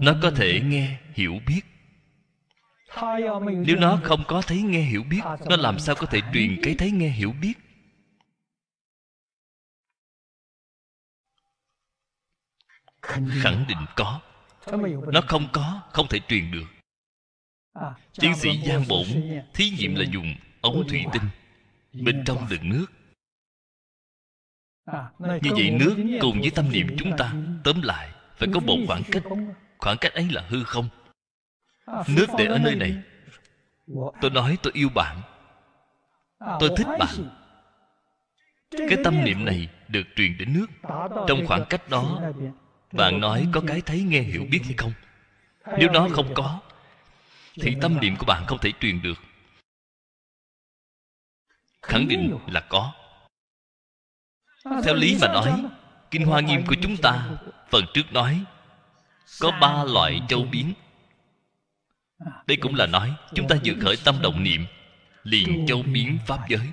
Nó có thể nghe hiểu biết. Nếu nó không có thấy nghe hiểu biết nó làm sao có thể truyền cái thấy nghe hiểu biết? Khẳng định có. Nó không có không thể truyền được. Tiến sĩ giang bổn thí nghiệm là dùng ống thủy tinh bên trong đựng nước. Như vậy nước cùng với tâm niệm chúng ta tóm lại phải có một khoảng cách. Khoảng cách ấy là hư không. Nước để ở nơi này. Tôi nói tôi yêu bạn. Tôi thích bạn. Cái tâm niệm này được truyền đến nước. Trong khoảng cách đó, bạn nói có cái thấy, nghe, hiểu, biết hay không? Nếu nó không có, thì tâm niệm của bạn không thể truyền được khẳng định là có. Theo lý mà nói, kinh hoa nghiêm của chúng ta phần trước nói, có ba loại châu biến. Đây cũng là nói, chúng ta vừa khởi tâm động niệm, liền châu biến pháp giới.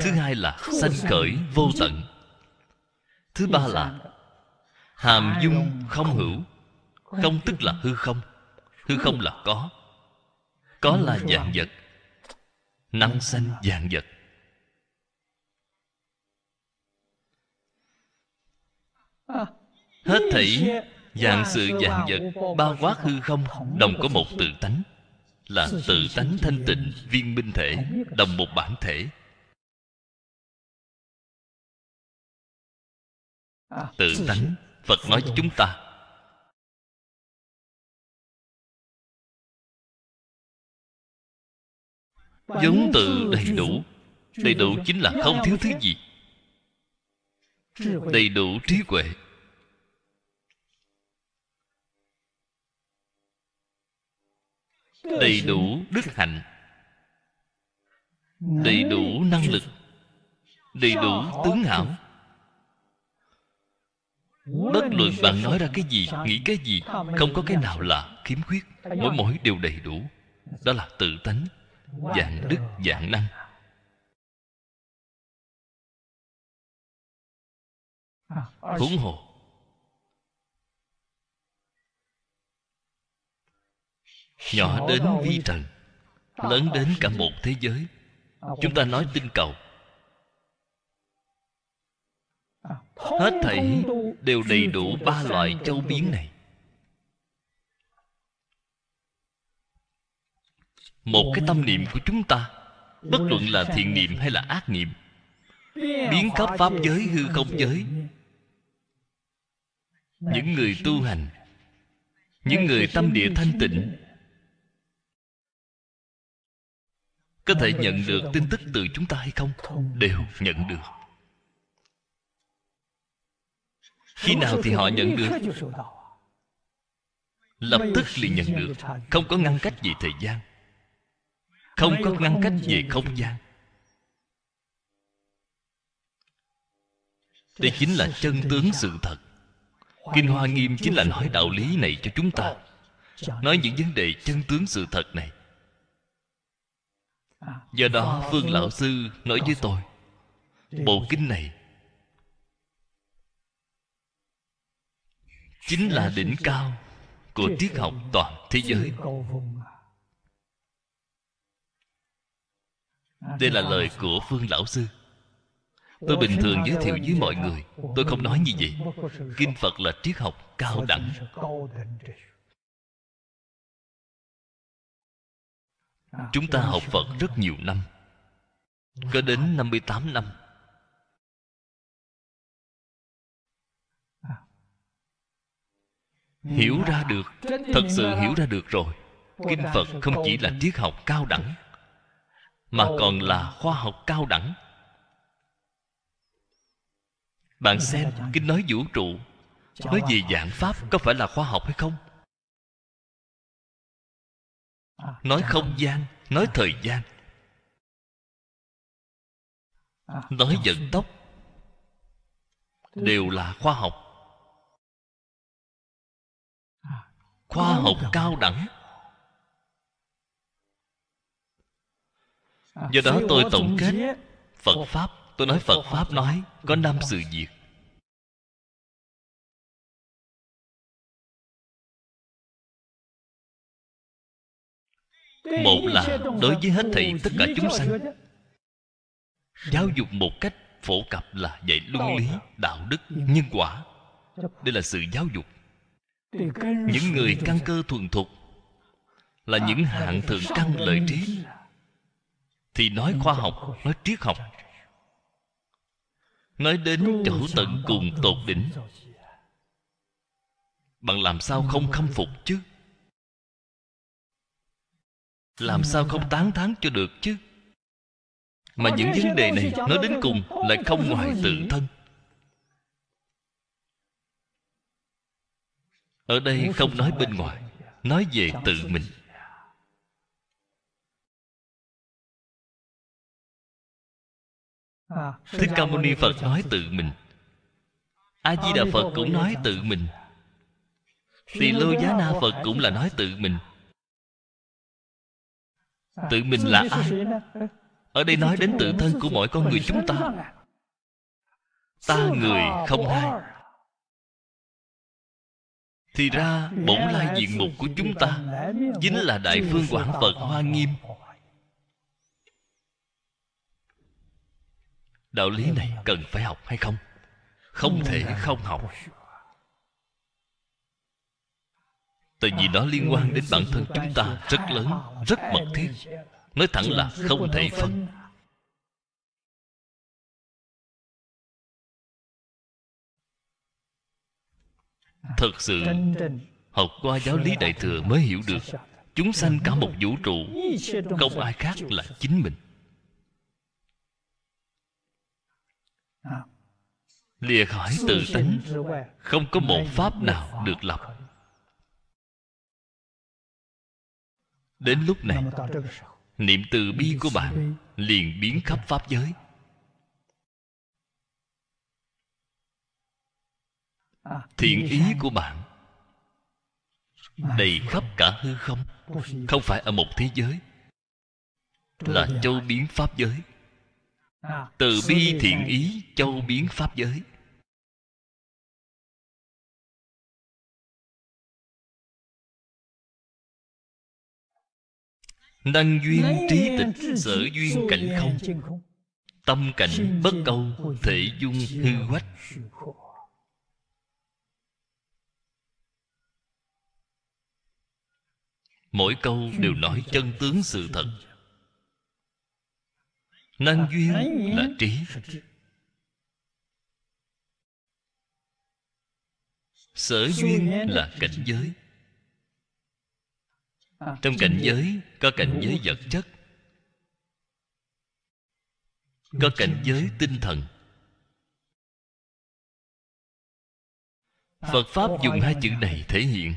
Thứ hai là sanh khởi vô tận thứ ba là hàm dung không hữu. Không tức là hư không. Hư không là có. Có là dạng vật. Năng sanh dạng vật. Hết thảy dạng sự dạng vật bao quát hư không, đồng có một tự tánh, là tự tánh thanh tịnh, viên minh thể, đồng một bản thể. Tự tánh phật nói với chúng ta. Giống tự đầy đủ. Đầy đủ chính là không thiếu thứ gì. Đầy đủ trí huệ. Đầy đủ đức hạnh. Đầy đủ năng lực. Đầy đủ tướng hảo bất luận bạn nói ra cái gì nghĩ cái gì không có cái nào là khiếm khuyết. Mỗi mỗi đều đầy đủ. Đó là tự tánh dạng đức dạng năng. Huống hồ. Nhỏ đến vi trần lớn đến cả một thế giới. Chúng ta nói tinh cầu hết thảy đều đầy đủ ba loại châu biến này. Một cái tâm niệm của chúng ta bất luận là thiện niệm hay là ác niệm biến khắp pháp giới hư không giới. những người tu hành những người tâm địa thanh tịnh có thể nhận được tin tức từ chúng ta hay không đều nhận được khi nào thì họ nhận được? Lập tức liền nhận được. Không có ngăn cách về thời gian. Không có ngăn cách về không gian. Đây chính là chân tướng sự thật. Kinh hoa nghiêm chính là nói đạo lý này cho chúng ta. Nói những vấn đề chân tướng sự thật này. Do đó, phương lão sư nói với tôi, bộ kinh này chính là đỉnh cao của triết học toàn thế giới. Đây là lời của phương lão sư. Tôi bình thường giới thiệu với mọi người, tôi không nói như vậy. Kinh phật là triết học cao đẳng. Chúng ta học phật rất nhiều năm, có đến 58 năm. Hiểu ra được. Thật sự hiểu ra được rồi. Kinh phật không chỉ là triết học cao đẳng mà còn là khoa học cao đẳng. Bạn xem kinh nói vũ trụ nói về dạng pháp có phải là khoa học hay không? Nói không gian nói thời gian. Nói vận tốc đều là khoa học khoa học cao đẳng. Do đó tôi tổng kết phật pháp. Tôi nói phật pháp nói có năm sự việc. Một là đối với hết thảy tất cả chúng sanh. giáo dục một cách phổ cập là dạy luân lý đạo đức nhân quả. Đây là sự giáo dục những người căn cơ thuần thục là những hạng thượng căn lợi trí. thì nói khoa học nói triết học. Nói đến chỗ tận cùng tột đỉnh. bạn làm sao không khâm phục chứ? Làm sao không tán thán cho được chứ? Mà những vấn đề này nói đến cùng lại không ngoài tự thân ở đây không nói bên ngoài, nói về tự mình. Thích ca mâu ni phật nói tự mình. A di đà phật cũng nói tự mình. Tỳ lô giá na phật cũng là nói tự mình. Tự mình là ai? Ở đây nói đến tự thân của mỗi con người chúng ta. Ta người không ai thì ra bổn lai diện mục của chúng ta chính là đại phương quảng phật hoa nghiêm. đạo lý này cần phải học hay không? Không thể không học. tại vì nó liên quan đến bản thân chúng ta rất lớn rất mật thiết. Nói thẳng là không thể phân thật sự, học qua giáo lý đại thừa mới hiểu được, chúng sanh cả một vũ trụ, không ai khác là chính mình. Lìa khỏi tự tánh không có một pháp nào được lập. Đến lúc này, niệm từ bi của bạn liền biến khắp pháp giới. Thiện ý của bạn. đầy khắp cả hư không. Không phải ở một thế giới. Là châu biến pháp giới. Từ bi thiện ý châu biến pháp giới. Năng duyên trí tịch sở duyên cảnh không. tâm cảnh bất câu thể dung hư quách mỗi câu đều nói chân tướng sự thật. Năng duyên là trí. Sở duyên là cảnh giới. Trong cảnh giới, có cảnh giới vật chất. Có cảnh giới tinh thần. Phật pháp dùng hai chữ này thể hiện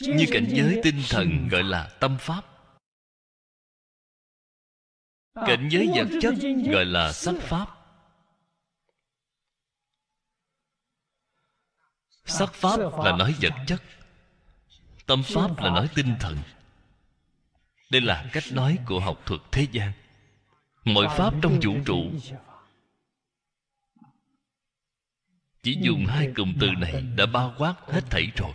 như cảnh giới tinh thần gọi là tâm pháp. Cảnh giới vật chất gọi là sắc pháp. Sắc pháp là nói vật chất tâm pháp là nói tinh thần. Đây là cách nói của học thuật thế gian. Mọi pháp trong vũ trụ. Chỉ dùng hai cụm từ này đã bao quát hết thảy rồi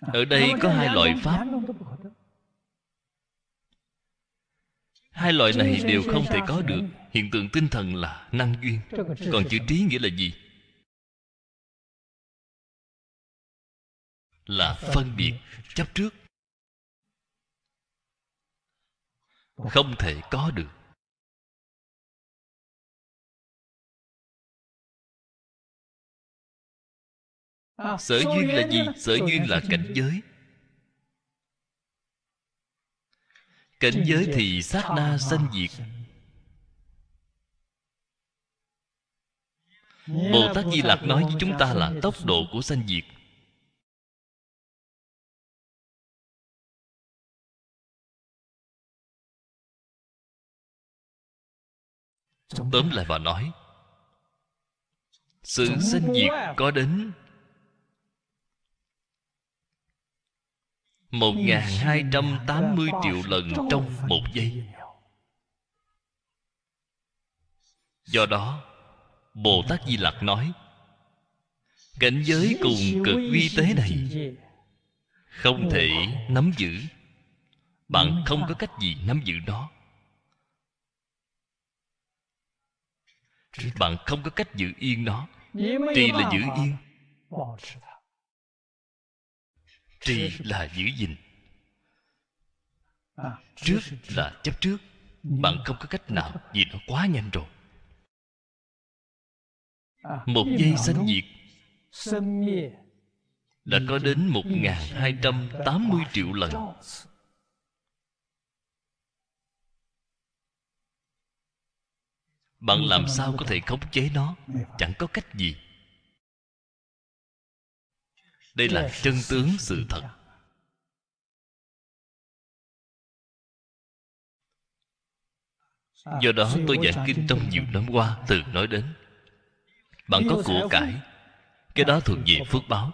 ở đây có hai loại pháp. hai loại này đều không thể có được. hiện tượng tinh thần là năng duyên. Còn chữ trí nghĩa là gì? Là phân biệt chấp trước. Không thể có được sở duyên là gì? Sở duyên là cảnh giới. Cảnh giới thì sát na sanh diệt. Bồ tát di lặc nói với chúng ta là tốc độ của sanh diệt. Tóm lại và nói sự sanh diệt có đến một hai trăm tám mươi triệu lần trong một giây. Do đó bồ tát di lặc nói, cảnh giới cùng cực vi tế này không thể nắm giữ. Bạn không có cách gì nắm giữ nó. Bạn không có cách giữ yên nó. Trì là giữ yên trì là giữ gìn. Trước là chấp trước. Bạn không có cách nào vì nó quá nhanh rồi. Một giây sanh diệt. Đã có đến một hai trăm tám mươi triệu lần. Bạn làm sao có thể khống chế nó? Chẳng có cách gì đây là chân tướng sự thật. Do đó tôi giảng kinh trong nhiều năm qua từ nói đến. Bạn có của cải. Cái đó thuộc về phước báo.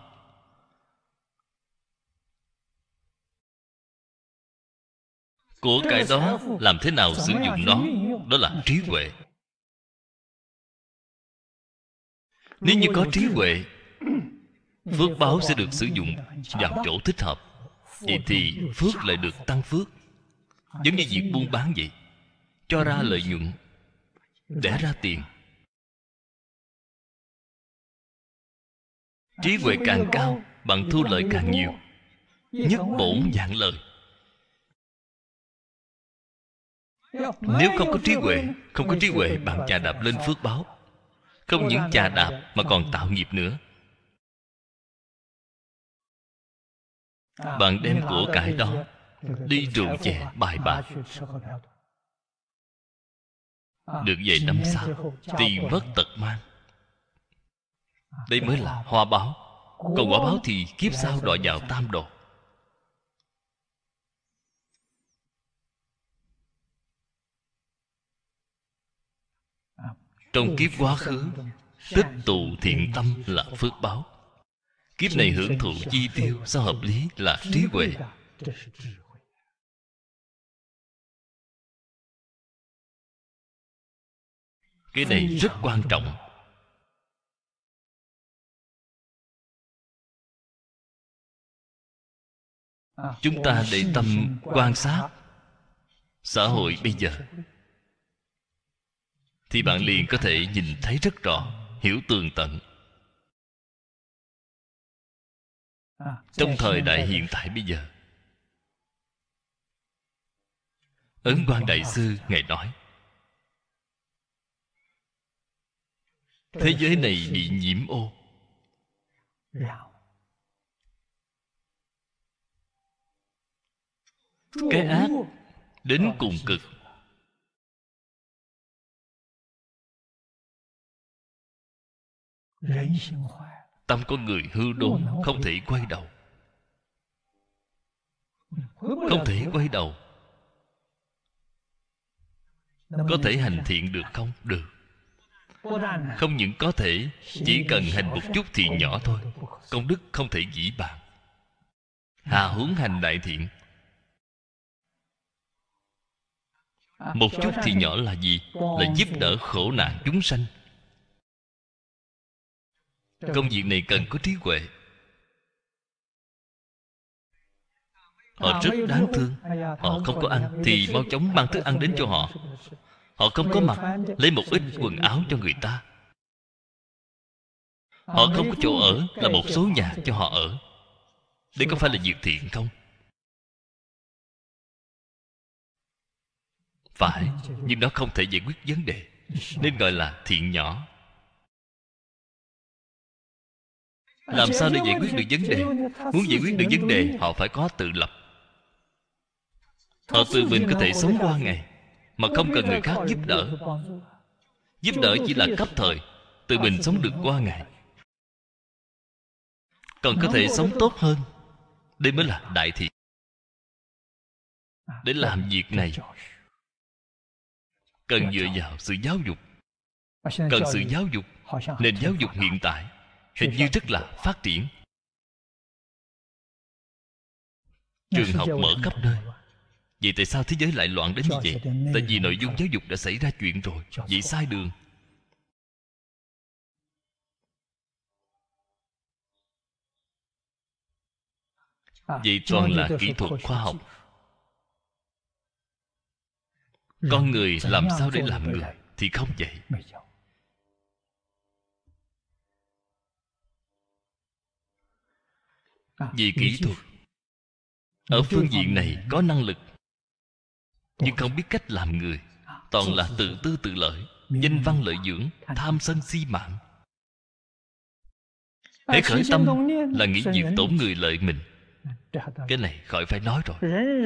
Của cải đó làm thế nào sử dụng nó? đó là trí huệ. Nếu như có trí huệ phước báo sẽ được sử dụng vào chỗ thích hợp. Vậy thì phước lại được tăng phước. Giống như việc buôn bán vậy. Cho ra lợi nhuận, để ra tiền. Trí huệ càng cao, bạn thu lợi càng nhiều. Nhất bổn dạng lời. Nếu không có trí huệ, không có trí huệ, bạn chà đạp lên phước báo. Không những chà đạp mà còn tạo nghiệp nữa. Bạn đem của cải đó đi rượu chè bài bạc. được về năm sau tiền mất tật mang. Đây mới là hoa báo. Còn quả báo thì kiếp sau đọa vào tam độ trong kiếp quá khứ tích tụ thiện tâm là phước báo kiếp này hưởng thụ chi tiêu sao hợp lý là trí huệ. cái này rất quan trọng. chúng ta để tâm quan sát xã hội bây giờ. thì bạn liền có thể nhìn thấy rất rõ hiểu tường tận trong thời đại hiện tại bây giờ. Ấn quan đại sư ngài nói thế giới này bị nhiễm ô. Cái ác đến cùng cực tâm con người hư đốn không thể quay đầu. Không thể quay đầu. Có thể hành thiện được không? Được. Không những có thể chỉ cần hành một chút thì nhỏ thôi. Công đức không thể dĩ bàn. Hà huống hành đại thiện. Một chút thì nhỏ là gì? Là giúp đỡ khổ nạn chúng sanh công việc này cần có trí huệ. Họ rất đáng thương. Họ không có ăn thì mau chóng mang thức ăn đến cho họ. họ không có mặt lấy một ít quần áo cho người ta. Họ không có chỗ ở là một số nhà cho họ ở. Đây có phải là việc thiện không? Phải nhưng nó không thể giải quyết vấn đề nên gọi là thiện nhỏ làm sao để giải quyết được vấn đề? muốn giải quyết được vấn đề họ phải có tự lập. Họ tự mình có thể sống qua ngày mà không cần người khác giúp đỡ. giúp đỡ chỉ là cấp thời tự mình sống được qua ngày. Còn có thể sống tốt hơn. Đây mới là đại thiện để làm việc này cần dựa vào sự giáo dục. Cần sự giáo dục nền giáo dục hiện tại hình như rất là phát triển. Trường học mở khắp nơi. vậy tại sao thế giới lại loạn đến như vậy? tại vì nội dung giáo dục đã xảy ra chuyện rồi. vậy sai đường. Vậy toàn là kỹ thuật khoa học. con người làm sao để làm người thì không vậy vì kỹ thuật. Ở phương diện này có năng lực nhưng không biết cách làm người. Toàn là tự tư tự lợi danh văn lợi dưỡng tham sân si mạng. Hãy khởi tâm là nghĩ việc tổn người lợi mình. Cái này khỏi phải nói rồi.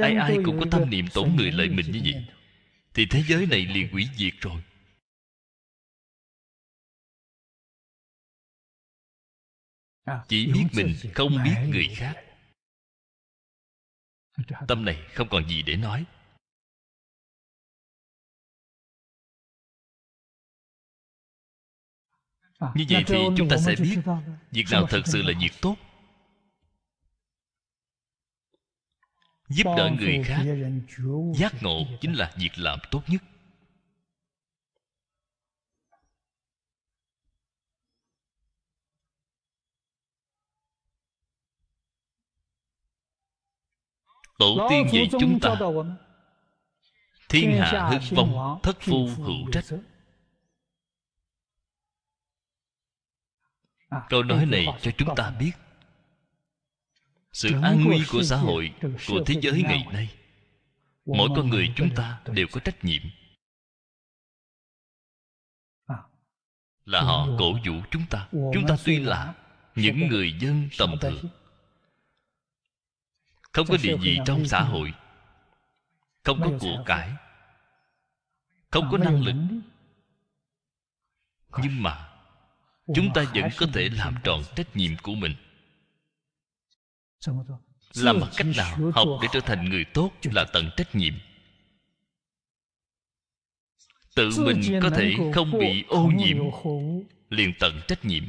Ai ai cũng có tâm niệm tổn người lợi mình như vậy. Thì thế giới này liền hủy diệt rồi chỉ biết mình không biết người khác. Tâm này không còn gì để nói. Như vậy thì chúng ta sẽ biết việc nào thật sự là việc tốt. Giúp đỡ người khác. giác ngộ chính là việc làm tốt nhất tổ tiên dạy chúng ta. thiên hạ hưng vong thất phu hữu trách. câu nói này cho chúng ta biết. Sự an nguy của xã hội của thế giới ngày nay. Mỗi con người chúng ta đều có trách nhiệm. Là họ cổ vũ chúng ta. chúng ta tuy là những người dân tầm thường không có địa vị trong xã hội. Không có của cải. Không có năng lực. nhưng mà chúng ta vẫn có thể làm tròn trách nhiệm của mình. Làm bằng cách nào học để trở thành người tốt là tận trách nhiệm. Tự mình có thể không bị ô nhiễm liền tận trách nhiệm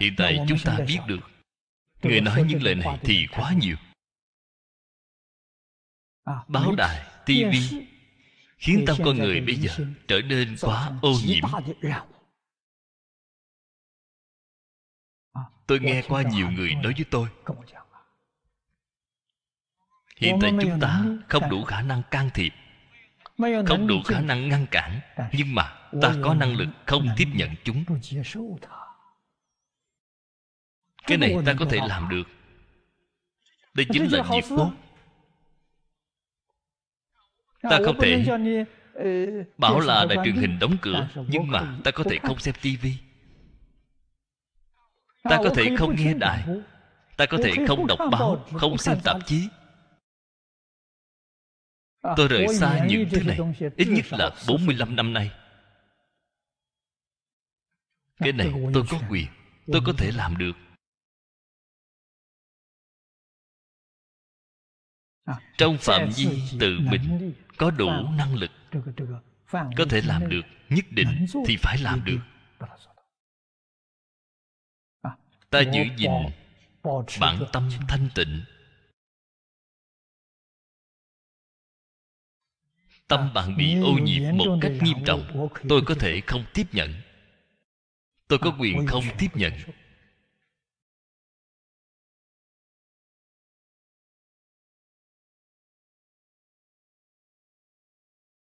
hiện tại chúng ta biết được. Người nói những lời này thì quá nhiều. Báo đài tivi khiến tâm con người bây giờ trở nên quá ô nhiễm. tôi nghe qua nhiều người nói với tôi. hiện tại chúng ta không đủ khả năng can thiệp không đủ khả năng ngăn cản. Nhưng mà ta có năng lực không tiếp nhận chúng cái này ta có thể làm được. Đây chính là việc tốt ta không thể bảo là đài truyền hình đóng cửa nhưng mà ta có thể không xem tivi ta có thể không nghe đài. ta có thể không đọc báo không xem tạp chí. Tôi rời xa những thứ này ít nhất là 45 năm nay. Cái này tôi có quyền tôi có thể làm được trong phạm vi tự mình có đủ năng lực có thể làm được nhất định thì phải làm được. ta giữ gìn bản tâm thanh tịnh. Tâm bạn bị ô nhiễm một cách nghiêm trọng tôi có thể không tiếp nhận. Tôi có quyền không tiếp nhận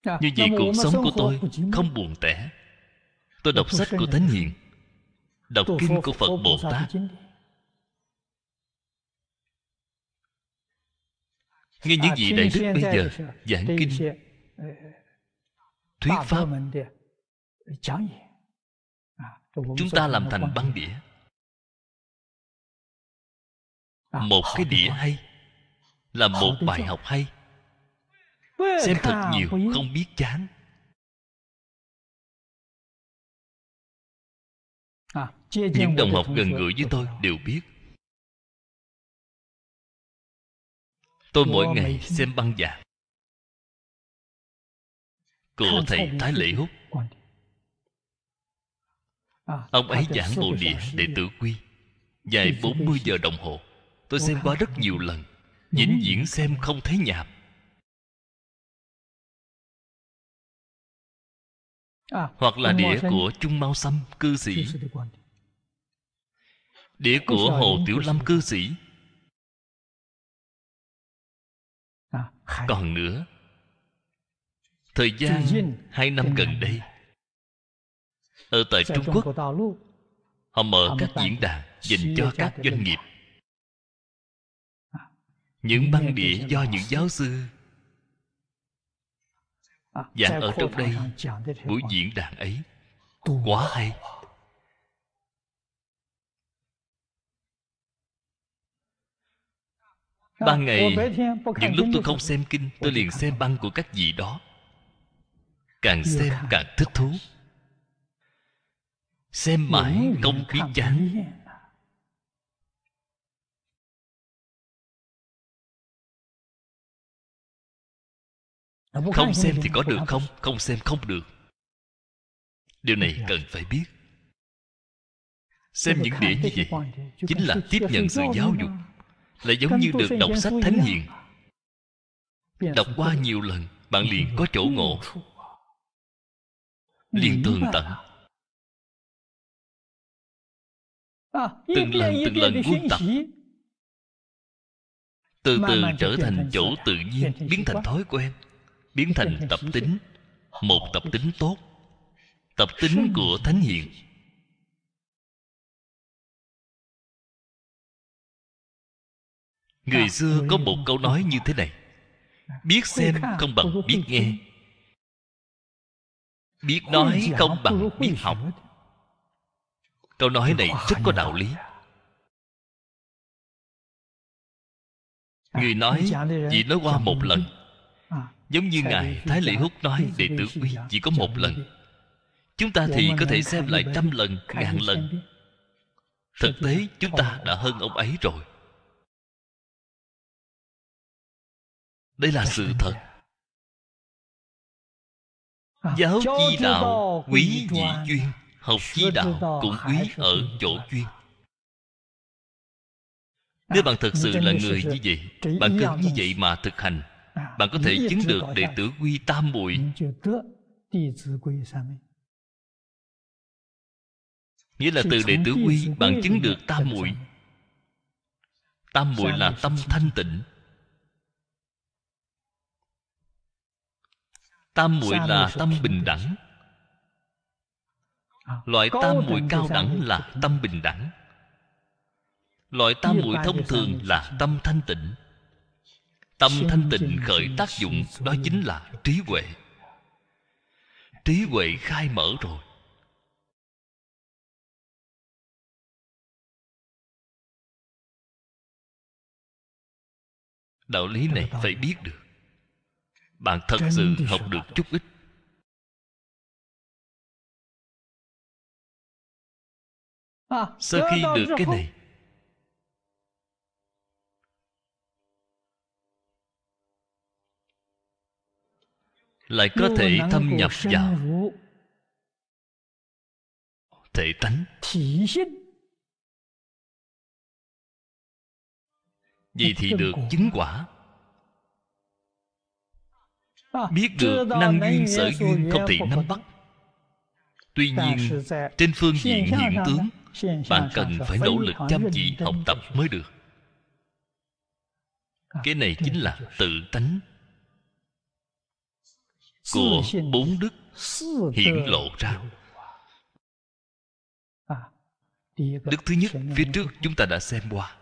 như vậy cuộc sống của tôi không buồn tẻ. Tôi đọc sách của thánh hiền đọc kinh của phật bồ tát nghe những gì đại đức bây giờ giảng kinh. thuyết pháp chúng ta làm thành băng đĩa. Một cái đĩa hay là một bài học hay xem thật nhiều không biết chán. Những đồng học gần gũi với tôi đều biết. Tôi mỗi ngày xem băng giảng. Của thầy thái lễ hút ông ấy giảng bộ địa đệ tử quy. Dài 40 giờ đồng hồ. Tôi xem qua rất nhiều lần. Vĩnh viễn xem không thấy nhạt hoặc là đĩa của trung mao sâm cư sĩ. Đĩa của hồ tiểu lâm cư sĩ. Còn nữa thời gian hai năm gần đây ở tại trung quốc họ mở các diễn đàn dành cho các doanh nghiệp. Những băng đĩa do những giáo sư giảng ở trong đây buổi diễn đàn ấy quá hay. Ban ngày những lúc tôi không xem kinh tôi liền xem băng của các vị đó. Càng xem càng thích thú. xem mãi không biết chán không xem thì có được không không? xem không được. Điều này cần phải biết. Xem những đĩa như vậy chính là tiếp nhận sự giáo dục là giống như được đọc sách thánh hiền. Đọc qua nhiều lần bạn liền có chỗ ngộ. Liền tường tận. Từng lần từng lần quân tập. từ từ trở thành chỗ tự nhiên biến thành thói quen biến thành tập tính, một tập tính tốt, tập tính của thánh hiền. Người xưa có một câu nói như thế này, biết xem không bằng biết nghe. Biết nói không bằng biết học. Câu nói này rất có đạo lý. Người nói chỉ nói qua một lần giống như ngài thái lệ hút nói đệ tử quy chỉ có một lần. Chúng ta thì có thể xem lại trăm lần ngàn lần. thực tế chúng ta đã hơn ông ấy rồi. Đây là sự thật. Giáo chi đạo quý dị chuyên học chi đạo cũng quý ở chỗ chuyên. Nếu bạn thật sự là người như vậy bạn cần như vậy mà thực hành bạn có thể chứng được đệ tử quy tam muội。nghĩa là từ đệ tử quy bạn chứng được tam muội. tam muội là tâm thanh tịnh. Tam muội là tâm bình đẳng. loại tam muội cao đẳng là tâm bình đẳng. Loại tam muội thông thường là tâm thanh tịnh tâm thanh tịnh khởi tác dụng đó chính là trí huệ. Trí huệ khai mở rồi. Đạo lý này phải biết được. Bạn thật sự học được chút ít. Sau khi được cái này lại có thể thâm nhập vào. Thể tánh. Vì thì được chứng quả. Biết được năng duyên sở duyên không thể nắm bắt. Tuy nhiên trên phương diện hiện tướng bạn cần phải nỗ lực chăm chỉ học tập mới được. Cái này chính là tự tánh của bốn đức hiện lộ ra. Đức thứ nhất, phía trước chúng ta đã xem qua.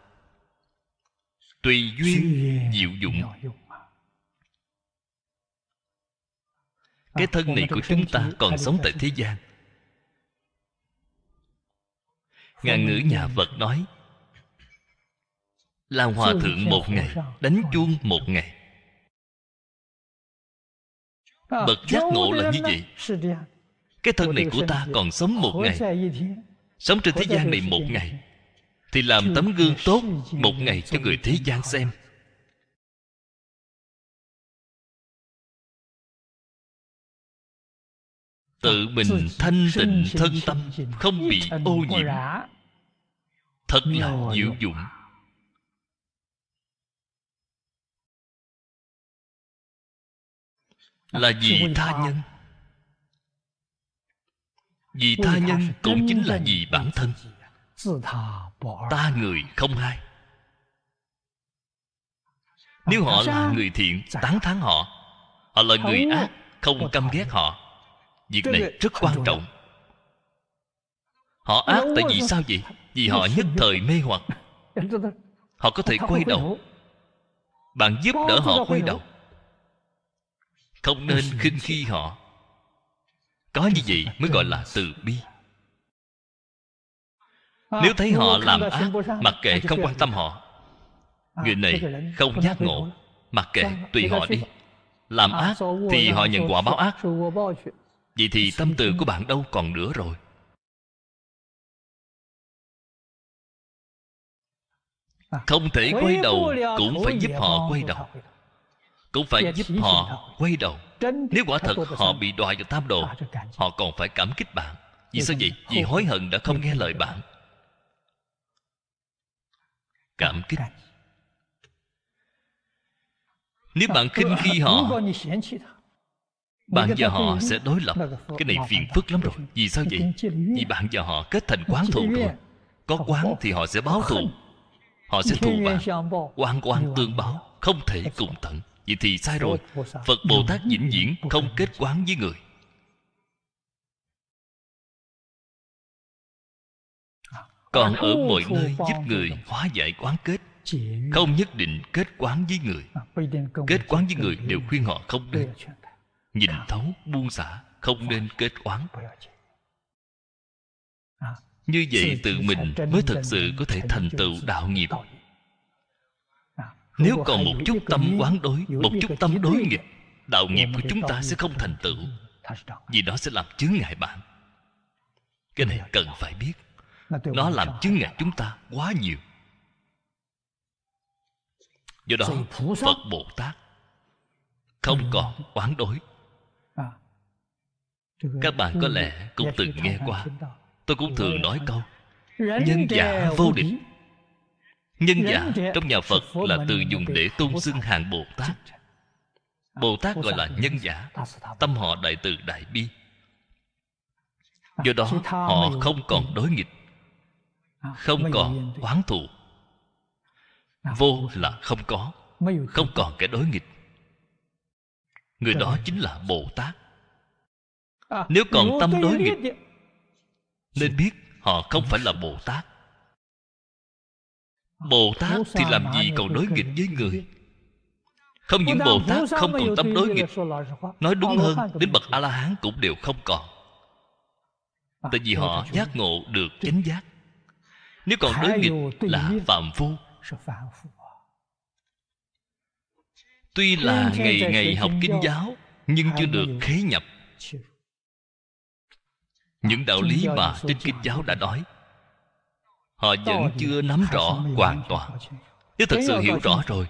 Tùy duyên diệu dụng. Cái thân này của chúng ta còn sống tại thế gian. Ngàn ngữ nhà phật nói làm hòa thượng một ngày, đánh chuông một ngày bậc giác ngộ là như vậy. cái thân này của ta còn sống một ngày. sống trên thế gian này một ngày thì làm tấm gương tốt một ngày cho người thế gian xem. Tự mình thanh tịnh thân tâm không bị ô nhiễm. thật là diệu dụng là vì tha nhân. Vì tha nhân cũng chính là vì bản thân. Ta người không hai. Nếu họ là người thiện tán thán họ họ là người ác không căm ghét họ. Việc này rất quan trọng. họ ác tại vì sao? vậy? Vì họ nhất thời mê hoặc. Họ có thể quay đầu. bạn giúp đỡ họ quay đầu không nên khinh khi họ. Có như vậy mới gọi là từ bi. Nếu thấy họ làm ác mặc kệ không quan tâm họ, người này không giác ngộ mặc kệ tùy họ đi. Làm ác thì họ nhận quả báo ác. Vậy thì tâm từ của bạn đâu còn nữa rồi? Không thể quay đầu cũng phải giúp họ quay đầu cũng phải giúp họ quay đầu. Nếu quả thật họ bị đọa vào tam đồ họ còn phải cảm kích bạn. Vì sao vậy? vì hối hận đã không nghe lời bạn. Cảm kích. nếu bạn khinh khi họ bạn và họ sẽ đối lập. cái này phiền phức lắm rồi. vì sao vậy? Vì bạn và họ kết thành quán thù rồi có quán thì họ sẽ báo thù. Họ sẽ thù bạn. quan quan tương báo. không thể cùng tận vậy thì sai rồi. phật bồ tát vĩnh viễn không kết quán với người. Còn ở mọi nơi giúp người hóa giải quán kết. Không nhất định kết quán với người. Kết quán với người đều khuyên họ không nên. nhìn thấu buông xả không nên kết quán. Như vậy tự mình mới thật sự có thể thành tựu đạo nghiệp nếu còn một chút tâm quán đối một chút tâm đối nghịch đạo nghiệp của chúng ta sẽ không thành tựu. Vì đó sẽ làm chướng ngại bạn. Cái này cần phải biết. Nó làm chướng ngại chúng ta quá nhiều. Do đó phật bồ tát không còn quán đối. Các bạn có lẽ cũng từng nghe qua. tôi cũng thường nói câu nhân giả vô địch nhân giả trong nhà phật là từ dùng để tôn xưng hàng bồ tát. Bồ tát gọi là nhân giả. tâm họ đại từ đại bi. Do đó họ không còn đối nghịch không còn oán thù. Vô là không có không còn kẻ đối nghịch. Người đó chính là bồ tát. Nếu còn tâm đối nghịch nên biết họ không phải là bồ tát bồ tát thì làm gì còn đối nghịch với người? không những bồ tát không còn tâm đối nghịch nói đúng hơn đến bậc a la hán cũng đều không còn. Tại vì họ giác ngộ được chánh giác. Nếu còn đối nghịch là phạm phu. tuy là ngày ngày học kinh giáo nhưng chưa được khế nhập. những đạo lý mà trên kinh giáo đã nói họ vẫn chưa nắm rõ hoàn toàn nếu thật sự hiểu rõ rồi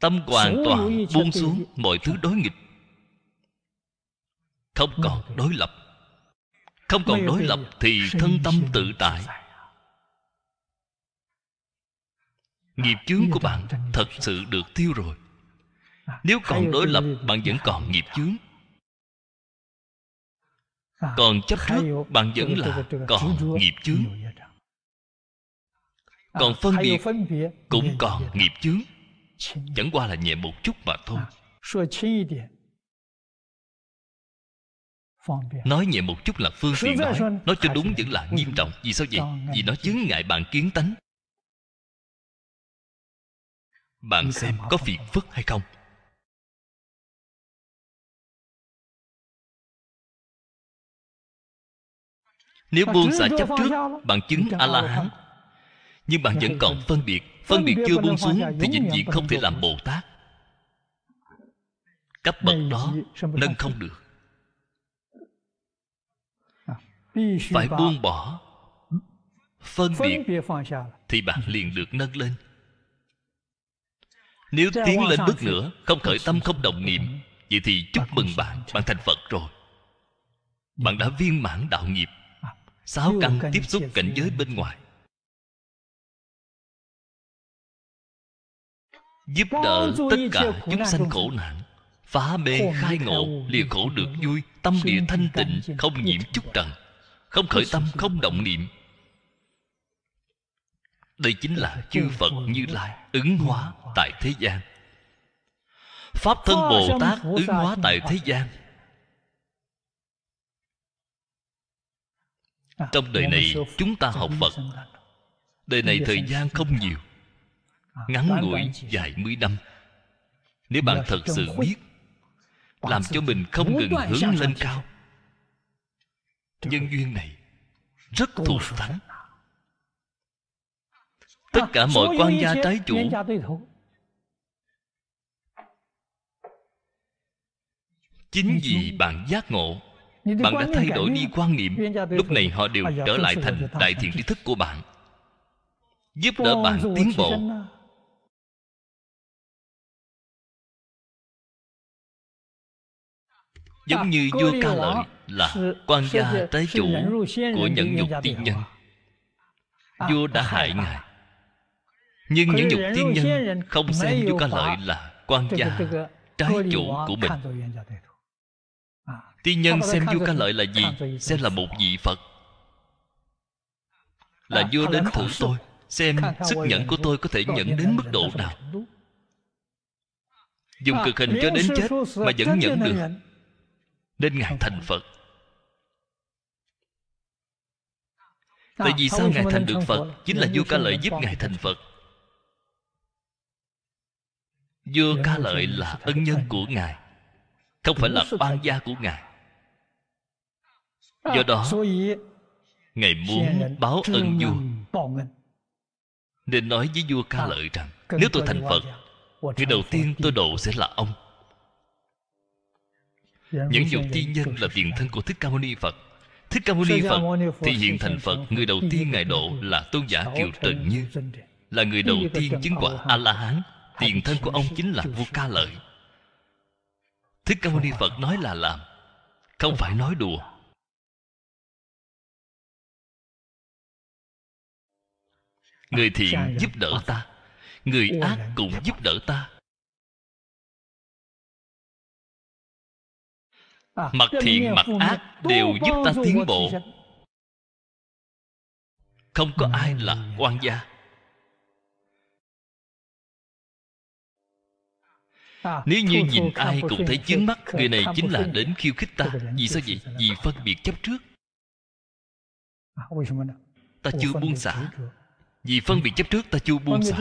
tâm hoàn toàn buông xuống mọi thứ đối nghịch không còn đối lập không còn đối lập thì thân tâm tự tại nghiệp chướng của bạn thật sự được tiêu rồi nếu còn đối lập bạn vẫn còn nghiệp chướng còn chấp trước bạn vẫn là còn nghiệp chướng còn phân biệt cũng còn nghiệp chướng. Chẳng qua là nhẹ một chút mà thôi. Nói nhẹ một chút là phương tiện nói nói cho đúng vẫn là nghiêm trọng. Vì sao vậy? Vì nó chướng ngại bạn kiến tánh. Bạn xem có phiền phức hay không? Nếu buông xả chấp trước bạn chứng a la hán nhưng bạn vẫn còn phân biệt. Phân biệt chưa buông xuống thì vĩnh viễn không thể làm bồ tát. Cấp bậc đó nâng không được. Phải buông bỏ. Phân biệt thì bạn liền được nâng lên. Nếu tiến lên bước nữa, không khởi tâm, không đồng niệm, vậy thì chúc mừng bạn. Bạn thành phật rồi. Bạn đã viên mãn đạo nghiệp. Sáu căn tiếp xúc cảnh giới bên ngoài. Giúp đỡ tất cả chúng sanh khổ nạn phá mê khai ngộ lìa khổ được vui tâm địa thanh tịnh không nhiễm chút trần không khởi tâm không động niệm. Đây chính là chư phật như lai ứng hóa tại thế gian. Pháp thân bồ tát ứng hóa tại thế gian. Trong đời này chúng ta học phật. đời này thời gian không nhiều ngắn ngủi vài mươi năm. Nếu bạn thật sự biết làm cho mình không ngừng hướng lên cao. Nhân duyên này rất thù thắng tất cả mọi quan gia trái chủ chính vì bạn giác ngộ bạn đã thay đổi đi quan niệm. lúc này họ đều trở lại thành đại thiện tri thức của bạn giúp đỡ bạn tiến bộ giống như vua ca lợi là quan gia tế chủ của nhẫn nhục tiên nhân. Vua đã hại ngài. Nhưng những nhục tiên nhân không xem vua ca lợi là quan gia trái chủ của mình. tiên nhân xem vua ca lợi là gì? xem là một vị phật. Là vua đến thử tôi. Xem sức nhẫn của tôi có thể nhẫn đến mức độ nào? dùng cực hình cho đến chết mà vẫn nhẫn được nên ngài thành phật. Tại vì sao ngài thành được phật? chính là vua ca lợi giúp ngài thành phật. Vua ca lợi là ân nhân của ngài không phải là oan gia của ngài. Do đó ngài muốn báo ân vua. nên nói với vua ca lợi rằng nếu tôi thành phật người đầu tiên tôi độ sẽ là ông những dục tiên nhân là tiền thân của thích ca mâu ni phật. Thích ca mâu ni phật thì hiện thành phật người đầu tiên ngài độ là tôn giả kiều trần như là người đầu tiên chứng quả a la hán tiền thân của ông chính là vua ca lợi. Thích ca mâu ni phật nói là làm không phải nói đùa. Người thiện giúp đỡ ta người ác cũng giúp đỡ ta mặt thiện mặt ác đều giúp ta tiến bộ. không có ai là quan gia. Nếu như nhìn ai cũng thấy chướng mắt người này chính là đến khiêu khích ta. Vì sao vậy? Vì phân biệt chấp trước. Ta chưa buông xả. vì phân biệt chấp trước ta chưa buông xả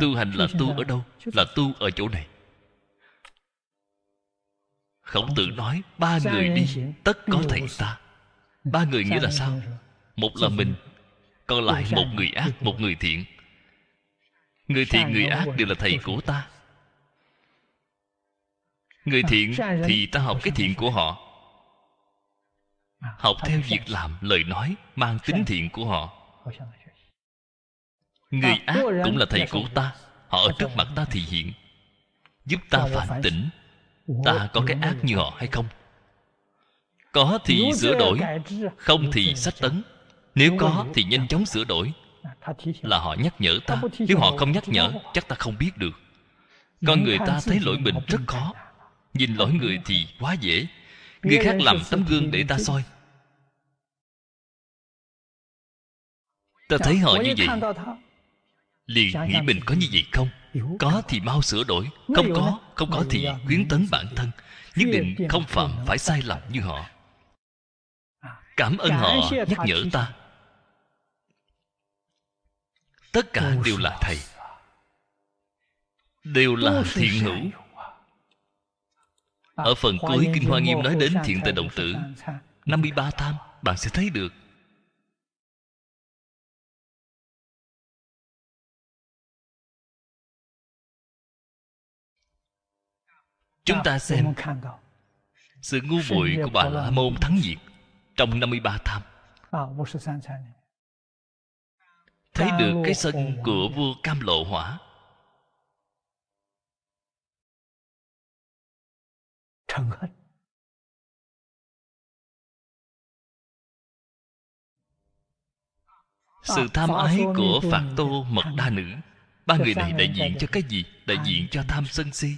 tu hành là tu ở đâu? Là tu ở chỗ này. Khổng tử nói ba người đi tất có thầy ta. Ba người nghĩa là sao? một là mình còn lại một người ác một người thiện. Người thiện người ác đều là thầy của ta. người thiện thì ta học cái thiện của họ. Học theo việc làm lời nói mang tính thiện của họ người ác cũng là thầy của ta. Họ ở trước mặt ta thì hiện. Giúp ta phản tỉnh. Ta có cái ác như họ hay không? Có thì sửa đổi không thì sách tấn. Nếu có thì nhanh chóng sửa đổi. Là họ nhắc nhở ta. Nếu họ không nhắc nhở chắc ta không biết được. Con người ta thấy lỗi mình rất khó. nhìn lỗi người thì quá dễ. Người khác làm tấm gương để ta soi. Ta thấy họ như vậy liền nghĩ mình có như vậy không? Có thì mau sửa đổi. Không có không có thì khuyến tấn bản thân. Nhất định không phạm phải sai lầm như họ. Cảm ơn họ. nhắc nhở ta. Tất cả đều là thầy. đều là thiện hữu. ở phần cuối kinh hoa nghiêm nói đến thiện tề động tử. 53 tham bạn sẽ thấy được Chúng ta xem Sự ngu muội của bà La Môn thắng diệt Trong 53 tham. Thấy được cái sân của vua Cam Lộ Hỏa. Sự tham ái của Phạt Tô Mật Đa Nữ. Ba người này đại diện cho cái gì? Đại diện cho tham sân si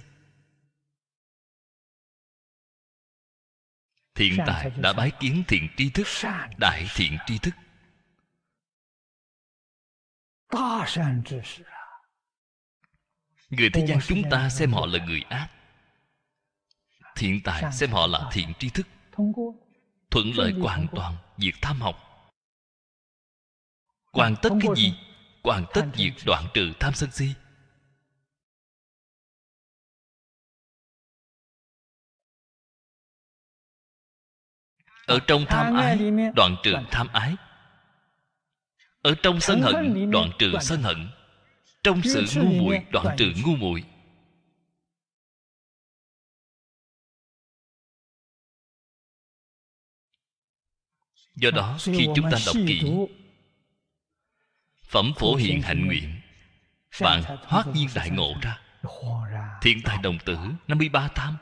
Thiện tài đã bái kiến thiện tri thức Đại thiện tri thức. Người thế gian chúng ta xem họ là người ác. Thiện tài xem họ là thiện tri thức. Thuận lợi hoàn toàn Việc tham học. Hoàn tất cái gì? Hoàn tất việc đoạn trừ tham sân si ở trong tham ái đoạn trừ tham ái. Ở trong sân hận đoạn trừ sân hận. Trong sự ngu muội đoạn trừ ngu muội. Do đó khi chúng ta đọc kỹ phẩm phổ hiện hạnh nguyện bạn hoát nhiên đại ngộ ra. Thiện tài đồng tử 53 tham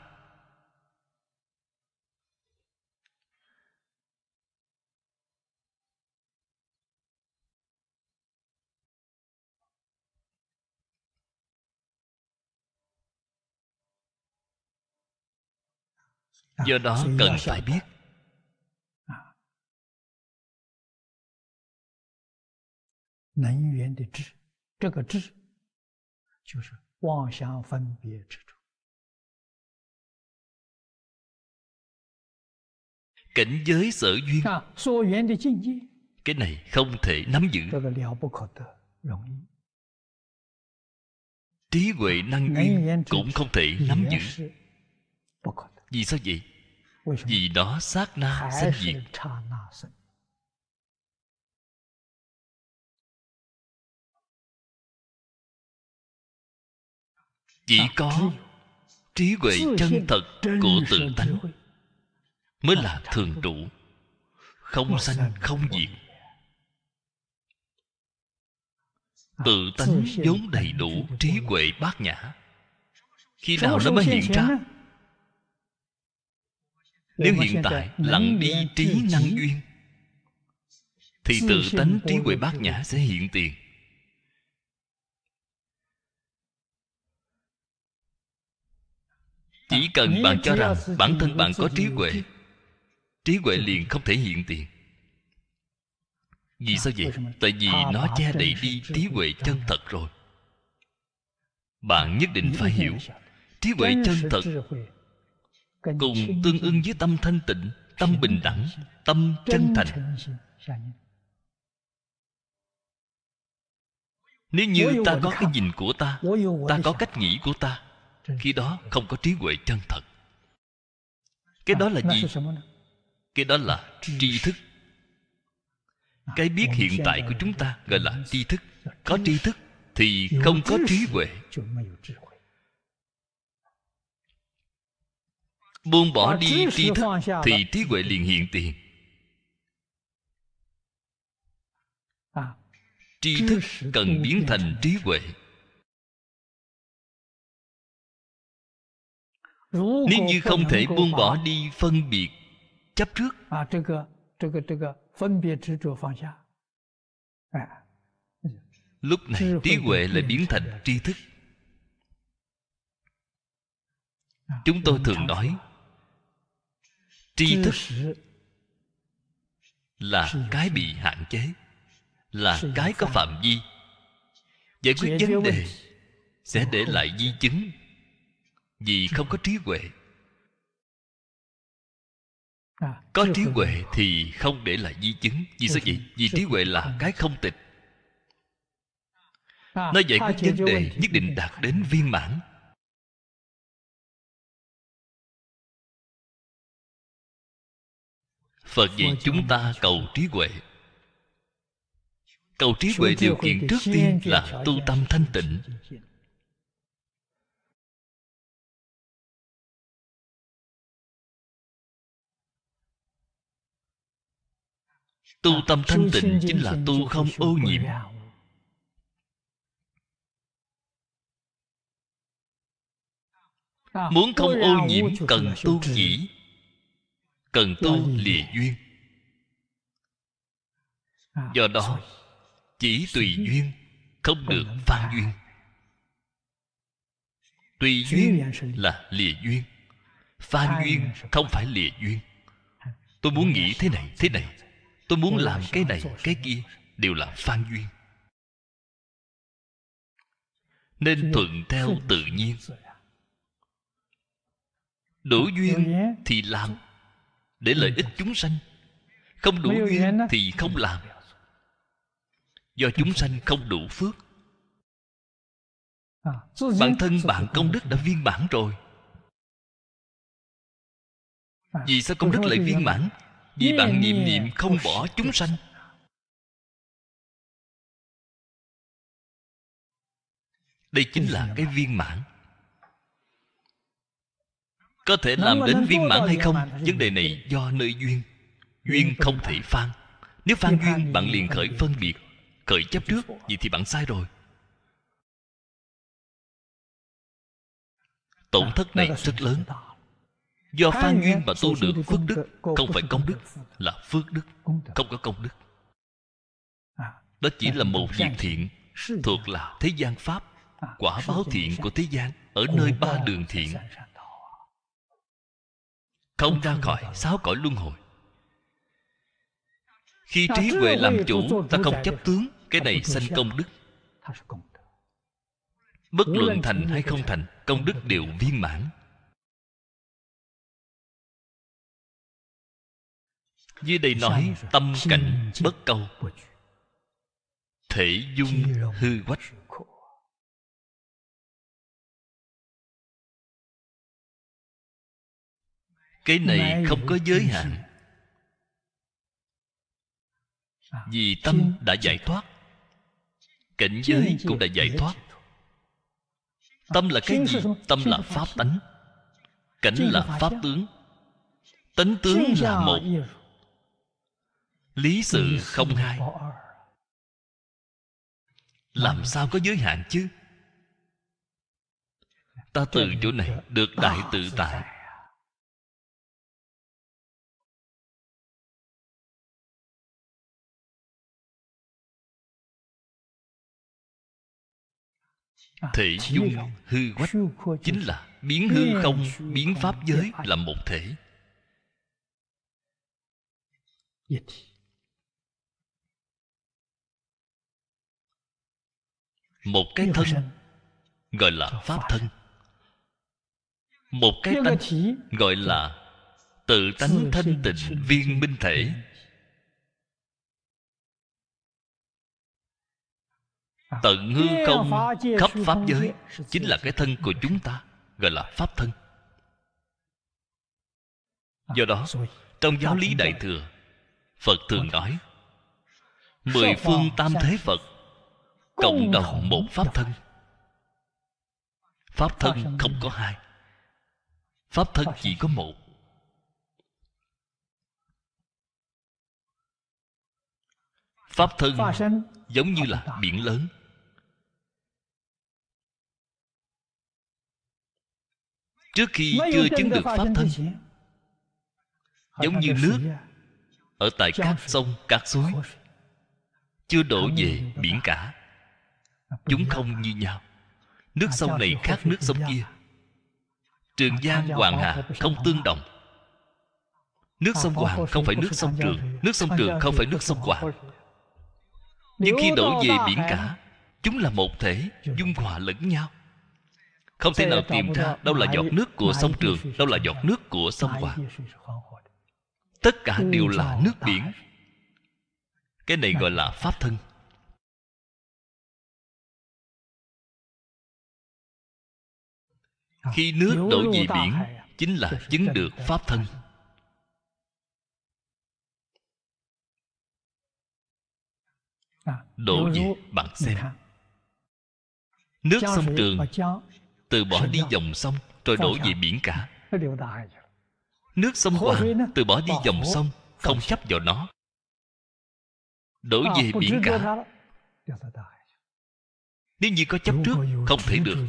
do đó cần phải biết. Cảnh giới sở duyên. Cái này không thể nắm giữ. Trí huệ năng duyên cũng không thể nắm giữ vì sao vậy? Vì đó sát na sinh diệt chỉ có trí huệ? chân thật của tự tánh mới là thường trụ. không sanh không diệt. Tự tánh vốn đầy đủ trí huệ bát nhã. Khi nào nó mới hiện ra? Nếu hiện tại lặng đi trí năng duyên Thì tự tánh trí huệ bát nhã sẽ hiện tiền. Chỉ cần bạn cho rằng bản thân bạn có trí huệ Trí huệ liền không thể hiện tiền. Vì sao vậy? Tại vì nó che đậy đi trí huệ chân thật rồi. Bạn nhất định phải hiểu Trí huệ chân thật cùng tương ưng với tâm thanh tịnh tâm bình đẳng tâm chân thành. nếu như ta có cái nhìn của ta ta có cách nghĩ của ta khi đó không có trí huệ chân thật. Cái đó là gì? cái đó là tri thức. cái biết hiện tại của chúng ta gọi là tri thức. Có tri thức thì không có trí huệ. buông bỏ đi tri thức thì trí huệ liền hiện tiền. Tri thức cần biến thành trí huệ. Nếu như không thể buông bỏ đi phân biệt chấp trước. Lúc này trí huệ lại biến thành tri thức. Chúng tôi thường nói tri thức là cái bị hạn chế là cái có phạm vi. Giải quyết vấn đề sẽ để lại di chứng vì không có trí huệ. Có trí huệ thì không để lại di chứng. Vì sao vậy? vì trí huệ là cái không tịch. Nó giải quyết vấn đề nhất định đạt đến viên mãn. phật dạy chúng ta cầu trí huệ. Cầu trí huệ điều kiện trước tiên là tu tâm thanh tịnh. tu tâm thanh tịnh chính là tu không ô nhiễm. muốn không ô nhiễm cần tu chỉ cần tu lìa duyên. Do đó chỉ tùy duyên không được phan duyên. Tùy duyên là lìa duyên. Phan duyên không phải lìa duyên. Tôi muốn nghĩ thế này thế này. Tôi muốn làm cái này cái kia đều là phan duyên. Nên thuận theo tự nhiên. Đủ duyên thì làm để lợi ích chúng sanh. Không đủ duyên thì không làm. Do chúng sanh không đủ phước. À, bản thân bạn 己 công đức đã viên mãn rồi. À, vì sao công đức lại viên mãn? Vì bạn niệm niệm không bỏ chúng sanh. Đây chính là cái viên mãn có thể làm đến viên mãn hay không? vấn đề này do nơi duyên. Duyên không thể phan nếu phan duyên bạn liền khởi phân biệt khởi chấp trước vậy thì bạn sai rồi. Tổn thất này rất lớn. do phan duyên mà tu được phước đức không phải công đức là phước đức không có công đức. Đó chỉ là một việc thiện thuộc là thế gian pháp quả báo thiện của thế gian ở nơi ba đường thiện không ra khỏi sáu cõi luân hồi. Khi trí huệ làm chủ ta không chấp tướng cái này sanh công đức. bất luận thành hay không thành công đức đều viên mãn. Dưới đây nói tâm cảnh bất câu. Thể dung hư quách cái này không có giới hạn. vì tâm đã giải thoát. Cảnh giới cũng đã giải thoát. tâm là cái gì? tâm là pháp tánh. Cảnh là pháp tướng. Tánh tướng là một. lý sự không hai. làm sao có giới hạn chứ? Ta từ chỗ này được đại tự tại thể dung hư quách chính là biến hư không biến pháp giới là một thể. Một cái thân gọi là pháp thân. Một cái tánh gọi là tự tánh thanh tịnh viên minh thể tận hư không khắp pháp giới chính là cái thân của chúng ta gọi là pháp thân. Do đó trong giáo lý đại thừa phật thường nói mười phương tam thế phật cộng đồng một pháp thân. Pháp thân không có hai. Pháp thân chỉ có một. Pháp thân giống như là biển lớn trước khi chưa chứng được pháp thân giống như nước ở tại các sông các suối. chưa đổ về biển cả. chúng không như nhau. Nước sông này khác nước sông kia. Trường giang hoàng hà không tương đồng. Nước sông hoàng không phải nước sông trường nước sông trường không phải nước sông hoàng. nhưng khi đổ về biển cả chúng là một thể dung hòa lẫn nhau không thể nào tìm ra đâu là giọt nước của sông trường đâu là giọt nước của sông hoàng. tất cả đều là nước biển. Cái này gọi là pháp thân. Khi nước đổ về biển chính là chứng được pháp thân. đổ về bạn xem. nước sông trường từ bỏ đi dòng sông rồi đổ về biển cả. Nước sông hoàng từ bỏ đi dòng sông không chấp vào nó. Đổ về biển cả. nếu như có chấp trước không thể được.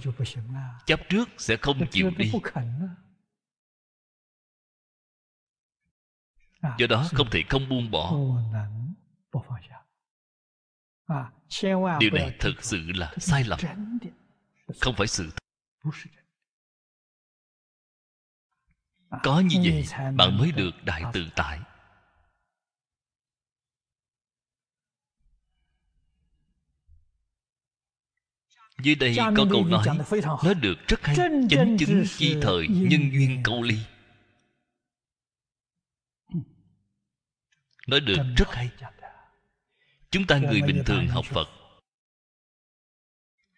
chấp trước sẽ không chịu đi. do đó không thể không buông bỏ. Điều này thực sự là sai lầm. không phải sự có như vậy bạn mới được đại tự tại dưới đây có câu nói nói được rất hay chánh chứng chi thời nhân duyên câu ly. Nói được rất hay. chúng ta người bình thường học phật.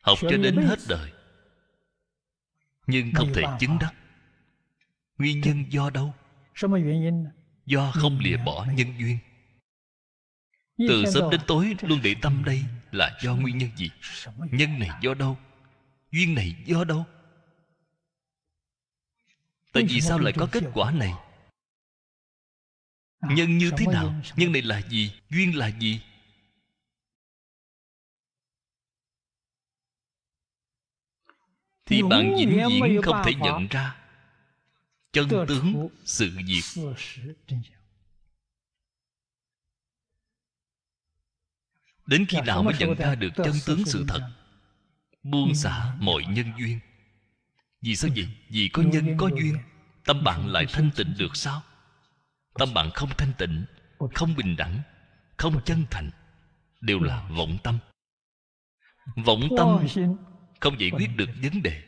học cho đến hết đời nhưng không thể chứng đắc nguyên nhân do đâu? Do không lìa bỏ nhân duyên. Từ sớm đến tối luôn để tâm đây là do nguyên nhân gì? nhân này do đâu? Duyên này do đâu? Tại vì sao lại có kết quả này? Nhân như thế nào? nhân này là gì? Duyên là gì thì bạn vĩnh viễn không thể nhận ra chân tướng sự việc. đến khi nào mới nhận ra được chân tướng sự thật buông xả mọi nhân duyên. Vì sao vậy? Vì có nhân có duyên tâm bạn lại thanh tịnh được sao? Tâm bạn không thanh tịnh không bình đẳng không chân thành đều là vọng tâm. Vọng tâm không giải quyết được vấn đề.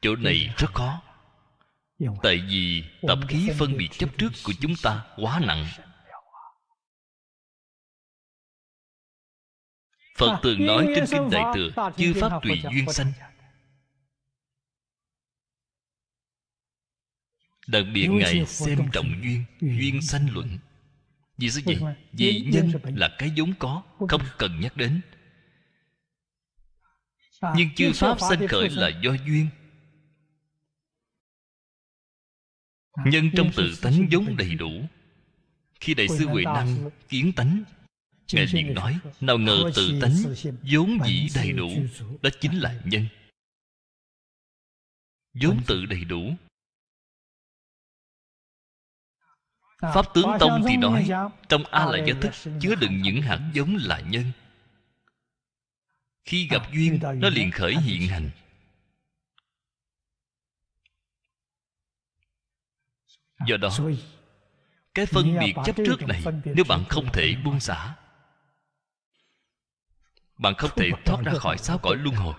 Chỗ này rất khó. Tại vì tập khí phân biệt chấp trước của chúng ta quá nặng. Phật thường nói trên kinh đại thừa chư pháp tùy duyên sanh. Đặc biệt ngài xem trọng duyên duyên sanh luận vì sao vậy? Vì nhân là cái vốn có không cần nhắc đến. Nhưng chư pháp sanh khởi là do duyên. Nhân trong tự tánh vốn đầy đủ. Khi đại sư huệ năng kiến tánh ngài liền nói nào ngờ tự tánh vốn dĩ đầy đủ đó chính là nhân vốn tự đầy đủ pháp tướng tông thì nói trong a la gia thức chứa đựng những hạt giống là nhân. Khi gặp duyên nó liền khởi hiện hành. Do đó cái phân biệt chấp trước này nếu bạn không thể buông xả. Bạn không thể thoát ra khỏi sáu cõi luân hồi.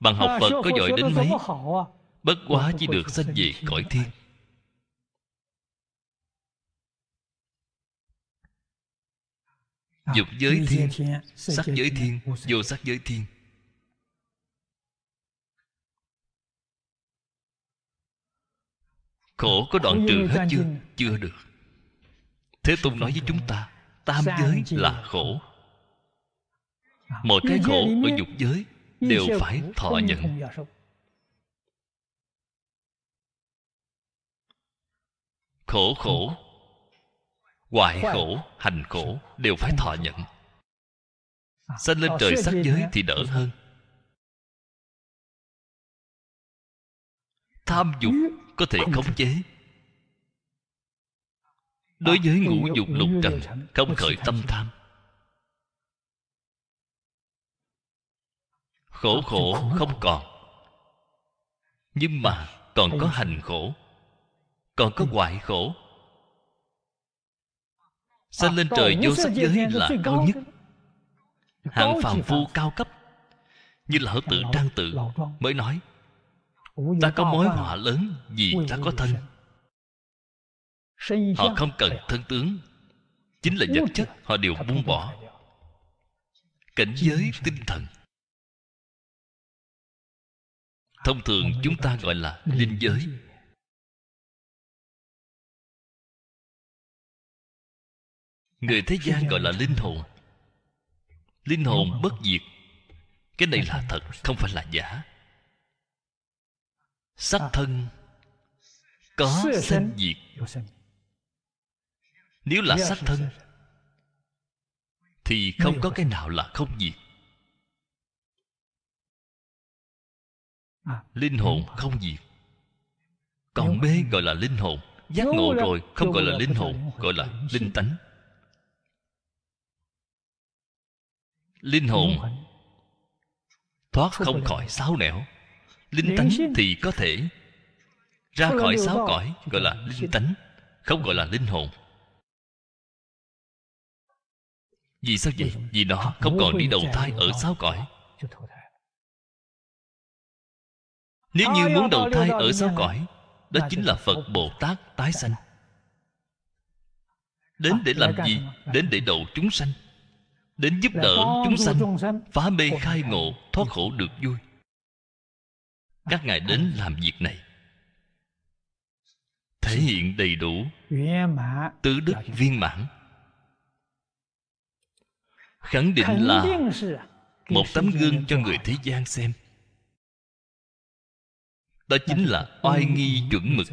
Bạn học phật có giỏi đến mấy? bất quá chỉ được sanh về cõi thiên dục giới thiên sắc giới thiên vô sắc giới thiên. Khổ có đoạn trừ hết chưa? chưa được. Thế tôn nói với chúng ta tam giới là khổ. Mọi cái khổ ở dục giới đều phải thọ nhận. khổ khổ hoại khổ hành khổ đều phải thọ nhận. Sanh lên trời sắc giới thì đỡ hơn. Tham dục có thể khống chế. Đối với ngũ dục lục trần không khởi tâm tham khổ khổ không còn. Nhưng mà còn có hành khổ còn có hoại khổ sanh lên trời vô sắc giới là cao nhất. hạng phàm phu cao cấp. Như lão tự trang tự mới nói ta có mối họa lớn vì ta có thân? họ không cần thân tướng. Chính là vật chất họ đều buông bỏ. cảnh giới tinh thần. Thông thường chúng ta gọi là linh giới người thế gian gọi là linh hồn. Linh hồn bất diệt. Cái này là thật, không phải là giả. Sắc thân có sanh diệt. Nếu là sắc thân, thì không có cái nào là không diệt. Linh hồn không diệt. Còn mê gọi là linh hồn. Giác ngộ rồi, không gọi là linh hồn, gọi là linh tánh. Linh hồn thoát không khỏi sáu nẻo. Linh tánh thì có thể ra khỏi sáu cõi gọi là linh tánh không gọi là linh hồn. Vì sao vậy? Vì nó không còn đi đầu thai ở sáu cõi. Nếu như muốn đầu thai ở sáu cõi đó chính là phật bồ tát tái sanh. Đến để làm gì? đến để độ chúng sanh đến giúp đỡ chúng sanh phá mê khai ngộ thoát khổ được vui. Các ngài đến làm việc này. Thể hiện đầy đủ tứ đức viên mãn. Khẳng định là một tấm gương cho người thế gian xem. Đó chính là oai nghi chuẩn mực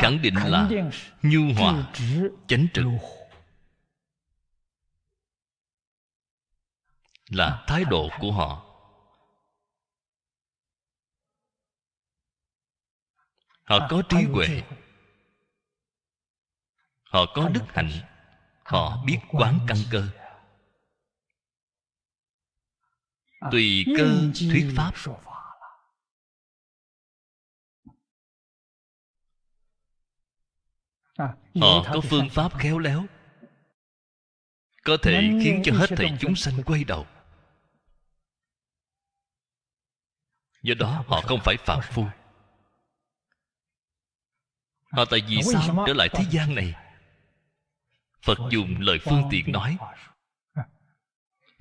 khẳng định là nhu hòa, chánh trực. Là thái độ của họ. Họ có trí huệ. Họ có đức hạnh. Họ biết quán căn cơ. Tùy cơ thuyết pháp. Họ có phương pháp khéo léo. Có thể khiến cho hết thảy chúng sanh quay đầu. Do đó họ không phải phạm phu. họ tại vì sao trở lại thế gian này? Phật dùng lời phương tiện nói.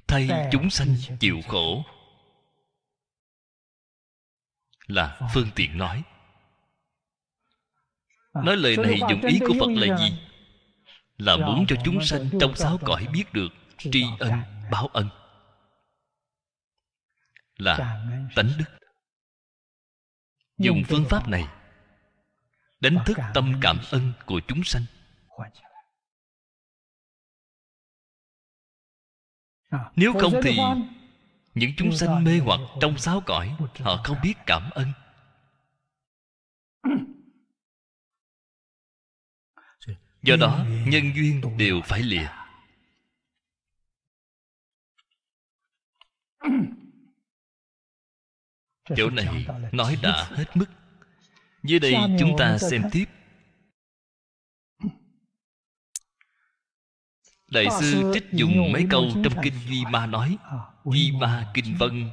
thay chúng sanh chịu khổ. là phương tiện nói nói lời này dụng ý của phật là gì? Là muốn cho chúng sanh trong sáu cõi biết được tri ân báo ân. Là tánh đức. dùng phương pháp này đánh thức tâm cảm ân của chúng sanh. nếu không thì những chúng sanh mê hoặc trong sáu cõi họ không biết cảm ơn do đó, nhân duyên đều phải lìa. Chỗ này nói đã hết mức. Dưới đây chúng ta xem tiếp. Đại sư trích dùng mấy câu trong kinh duy ma nói duy ma kinh vân,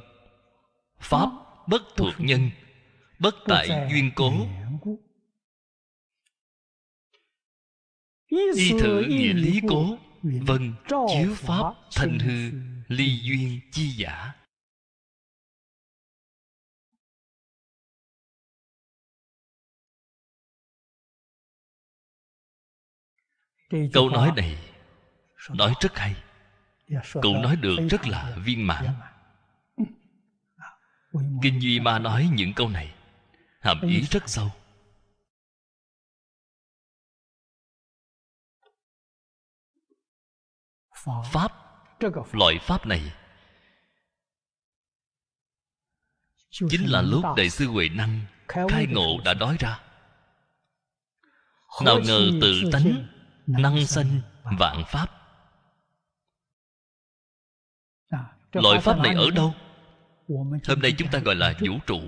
pháp bất thuộc nhân, bất tại duyên cố. Y thử nghĩa lý cố vân chiếu pháp thành hư ly duyên chi giả. Câu nói này nói rất hay. Cũng nói được rất là viên mãn. Kinh duy ma nói những câu này hàm ý rất sâu pháp. Loại pháp này chính là lúc đại sư huệ năng khai ngộ đã nói ra. Nào ngờ tự tánh năng sanh vạn pháp. Loại pháp này ở đâu? Hôm nay chúng ta gọi là vũ trụ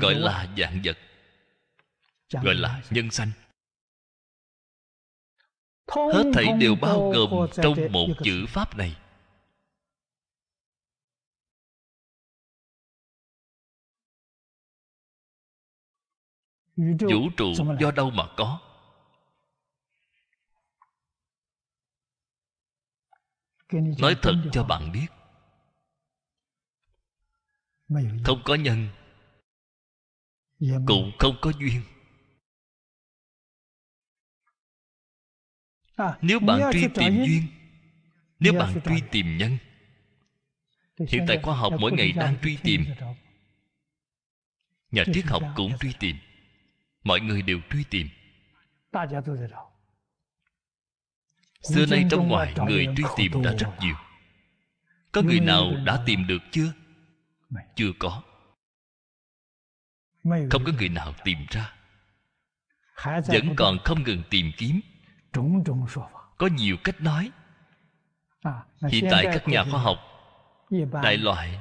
gọi là dạng vật gọi là nhân sanh hết thảy đều bao gồm trong một chữ pháp này. Vũ trụ do đâu mà có? Nói thật cho bạn biết. Không có nhân. Cũng không có duyên nếu bạn truy tìm duyên nếu bạn truy tìm nhân hiện tại khoa học mỗi ngày đang truy tìm. nhà triết học cũng truy tìm. mọi người đều truy tìm. Xưa nay trong ngoài người truy tìm đã rất nhiều. Có người nào đã tìm được chưa? chưa có. Không có người nào tìm ra. Vẫn còn không ngừng tìm kiếm có nhiều cách nói. Hiện tại các nhà khoa học đại loại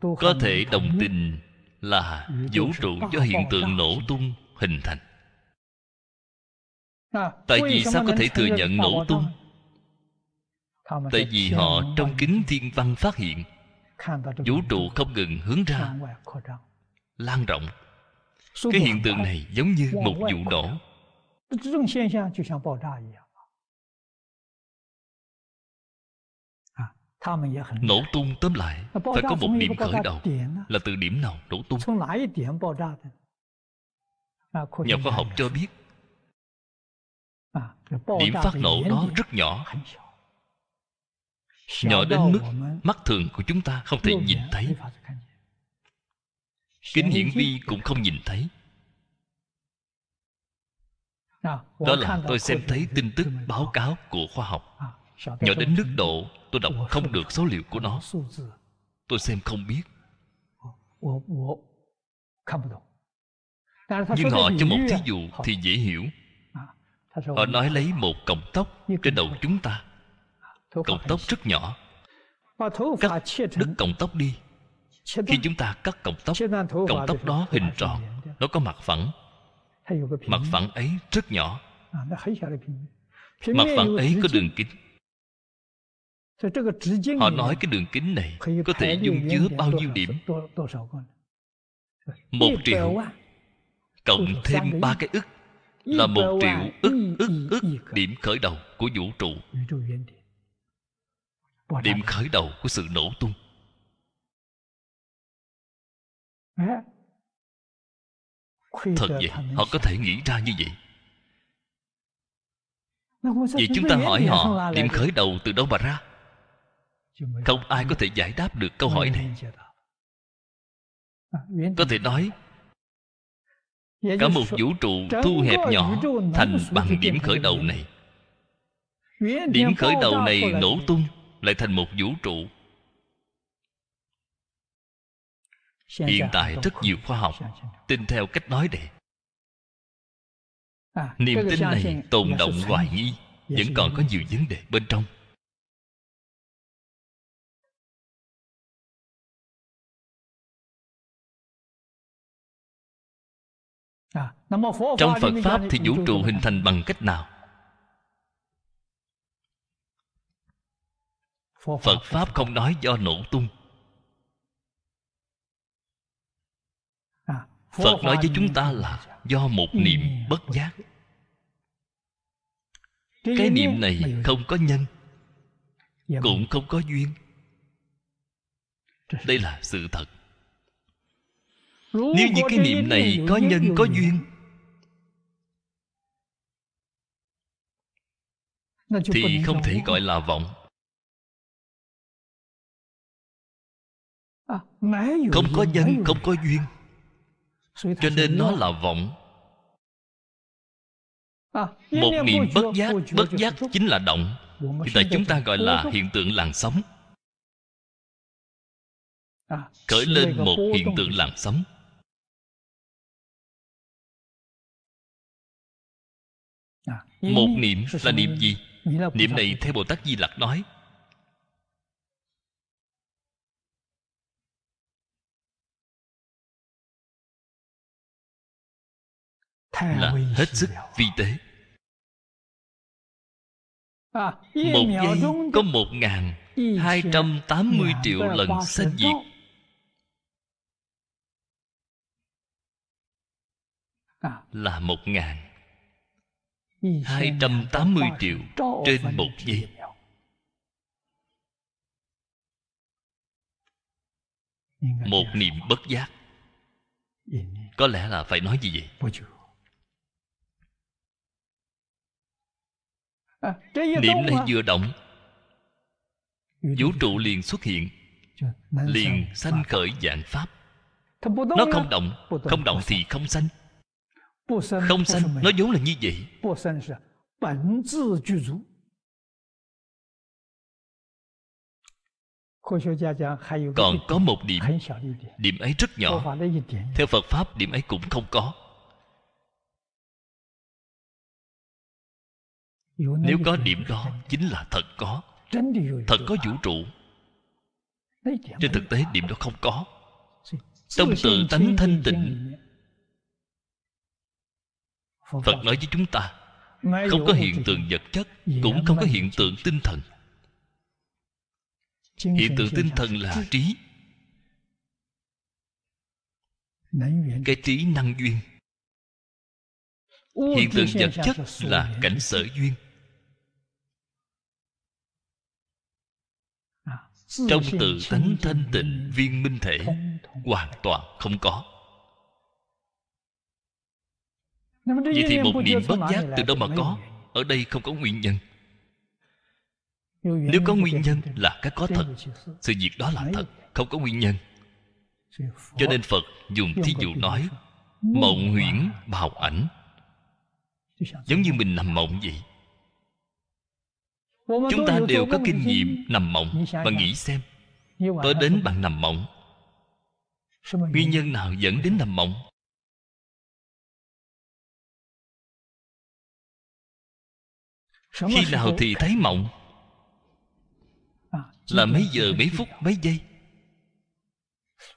có thể đồng tình là vũ trụ do hiện tượng nổ tung hình thành. Tại vì sao có thể thừa nhận nổ tung? tại vì họ trong kính thiên văn phát hiện vũ trụ không ngừng hướng ra. Lan rộng. Cái hiện tượng này giống như một vụ nổ nổ tung tóm lại phải có một điểm khởi đầu là từ điểm nào nổ tung? nhà khoa học cho biết điểm phát nổ đó rất nhỏ. nhỏ đến mức mắt thường của chúng ta không thể nhìn thấy. kính hiển vi cũng không nhìn thấy đó là tôi xem thấy tin tức báo cáo của khoa học. Nhỏ đến mức độ tôi đọc không được số liệu của nó. tôi xem không biết. Nhưng họ cho một thí dụ thì dễ hiểu. Họ nói lấy một cọng tóc trên đầu chúng ta. Cọng tóc rất nhỏ. Cắt đứt cọng tóc đi. khi chúng ta cắt cọng tóc cọng tóc đó hình tròn nó có mặt phẳng mặt phẳng ấy rất nhỏ。mặt phẳng ấy có đường kính。họ nói cái đường kính này có thể dung chứa bao nhiêu điểm？một triệu cộng thêm ba cái ức là một triệu ức ức ức điểm khởi đầu của vũ trụ. Điểm khởi đầu của sự nổ tung thật vậy họ có thể nghĩ ra như vậy. Vậy chúng ta hỏi họ điểm khởi đầu từ đâu mà ra? Không ai có thể giải đáp được câu hỏi này. có thể nói cả một vũ trụ thu hẹp nhỏ thành bằng điểm khởi đầu này. điểm khởi đầu này nổ tung lại thành một vũ trụ hiện tại rất nhiều khoa học tin theo cách nói này. Niềm tin này tồn động hoài nghi vẫn còn có nhiều vấn đề bên trong. Trong phật pháp thì vũ trụ hình thành bằng cách nào? Phật pháp không nói do nổ tung phật nói với chúng ta là do một niệm bất giác. Cái niệm này không có nhân cũng không có duyên. Đây là sự thật. Nếu như cái niệm này có nhân có duyên thì không thể gọi là vọng. Không có nhân không có duyên cho nên nó là vọng. Một niệm bất giác bất giác chính là động. Hiện tại chúng ta gọi là hiện tượng làn sóng. Khởi lên một hiện tượng làn sóng. Một niệm là niệm gì? niệm này theo bồ tát di lặc nói là hết sức vi tế. Một giây có một ngàn hai trăm tám mươi triệu lần sanh diệt. Là một ngàn hai trăm tám mươi triệu trên một giây. một niệm bất giác. Có lẽ là phải nói gì vậy niệm này vừa động vũ trụ liền xuất hiện liền sanh khởi dạng pháp. Nó không động không động thì không sanh. Không sanh nó vốn là như vậy. Còn có một điểm điểm ấy rất nhỏ. Theo phật pháp điểm ấy cũng không có nếu có điểm đó chính là thật có. Thật có vũ trụ. Trên thực tế điểm đó không có. Trong tự tánh thanh tịnh. phật nói với chúng ta không có hiện tượng vật chất cũng không có hiện tượng tinh thần. Hiện tượng tinh thần là trí. Cái trí năng duyên. Hiện tượng vật chất là cảnh sở duyên trong tự tánh thanh tịnh viên minh thể hoàn toàn không có. Vậy thì một niệm bất giác từ đâu mà có? ở đây không có nguyên nhân. Nếu có nguyên nhân là cái có thật sự việc đó là thật không có nguyên nhân. cho nên phật dùng thí dụ nói mộng huyễn bào ảnh. Giống như mình nằm mộng vậy chúng ta đều có kinh nghiệm nằm mộng và nghĩ xem tối đến bạn nằm mộng. Nguyên nhân nào dẫn đến nằm mộng? Khi nào thì thấy mộng? Là mấy giờ mấy phút mấy giây?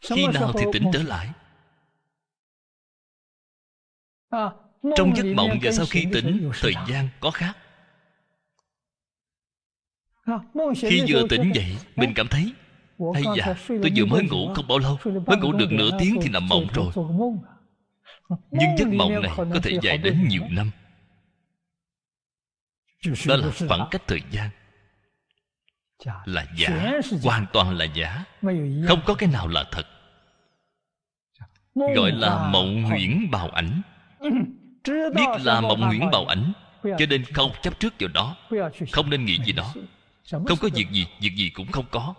Khi nào thì tỉnh trở lại? Trong giấc mộng và sau khi tỉnh thời gian có khác khi vừa tỉnh dậy mình cảm thấy hay dạ tôi vừa mới ngủ không bao lâu mới ngủ được nửa tiếng thì nằm mộng rồi. nhưng giấc mộng này có thể dài đến nhiều năm. Đó là khoảng cách thời gian. Là giả hoàn toàn là giả không có cái nào là thật. Gọi là mộng huyễn bào ảnh. Biết là mộng huyễn bào ảnh cho nên không chấp trước vào đó không nên nghĩ gì đó không có việc gì việc gì cũng không có.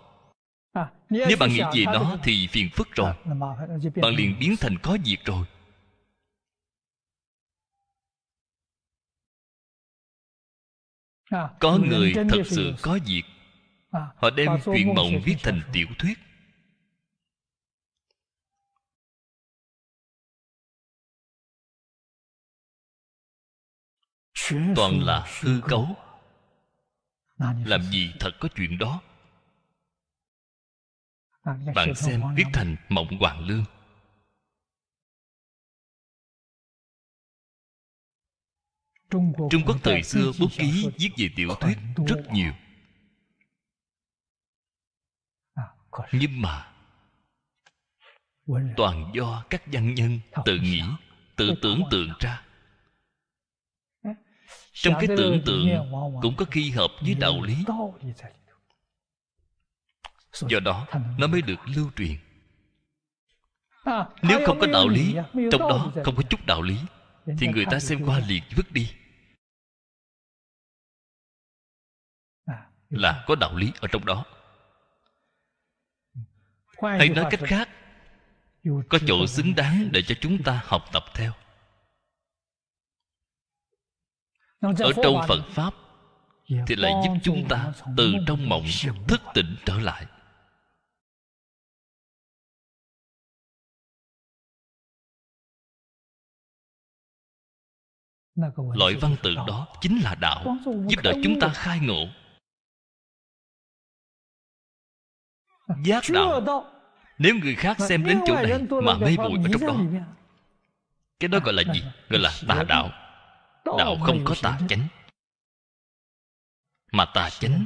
Nếu bạn nghĩ gì đó thì phiền phức rồi. Bạn liền biến thành có việc rồi. Có người thật sự có việc. Họ đem chuyện mộng viết thành tiểu thuyết. Toàn là hư cấu làm gì thật có chuyện đó? Bạn xem viết thành mộng hoàng lương. Trung quốc thời xưa bút ký viết về tiểu thuyết rất nhiều. nhưng mà toàn do các văn nhân tự nghĩ tự tưởng tượng ra trong cái tưởng tượng cũng có khi hợp với đạo lý. do đó nó mới được lưu truyền. Nếu không có đạo lý trong đó không có chút đạo lý thì người ta xem qua liền vứt đi. Là có đạo lý ở trong đó. Hay nói cách khác có chỗ xứng đáng để cho chúng ta học tập theo ở trong phật pháp thì lại giúp chúng ta từ trong mộng thức tỉnh trở lại. Loại văn tự đó. chính là đạo giúp đỡ chúng ta khai ngộ. Giác đạo. nếu người khác xem đến chỗ này mà mê bụi ở trong đó cái đó gọi là gì? gọi là tà đạo đạo không có tà chánh. mà tà chánh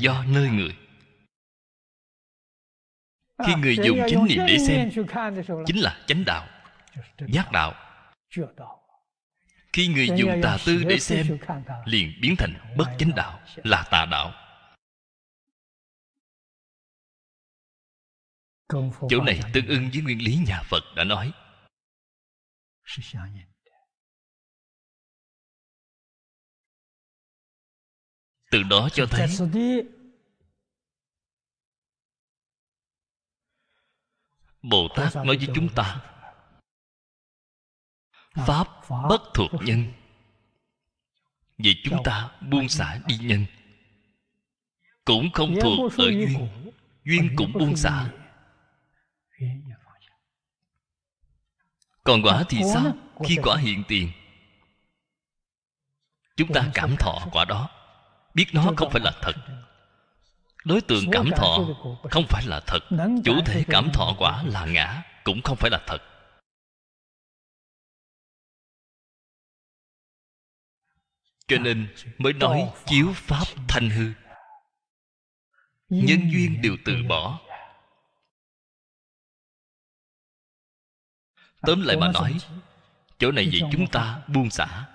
do nơi người. Khi người dùng chánh niệm để xem chính là chánh đạo giác đạo. Khi người dùng tà tư để xem liền biến thành bất chánh đạo là tà đạo. Chỗ này tương ưng với nguyên lý nhà phật đã nói từ đó cho thấy bồ tát nói với chúng ta pháp bất thuộc nhân. Vậy chúng ta buông xả đi nhân. Cũng không thuộc ở duyên. duyên cũng buông xả. còn quả thì sao? khi quả hiện tiền chúng ta cảm thọ quả đó biết nó không phải là thật. đối tượng cảm thọ không phải là thật. Chủ thể cảm thọ quả là ngã cũng không phải là thật. Cho nên mới nói chiếu pháp thanh hư. Nhân duyên đều từ bỏ. tóm lại mà nói chỗ này vậy chúng ta buông xả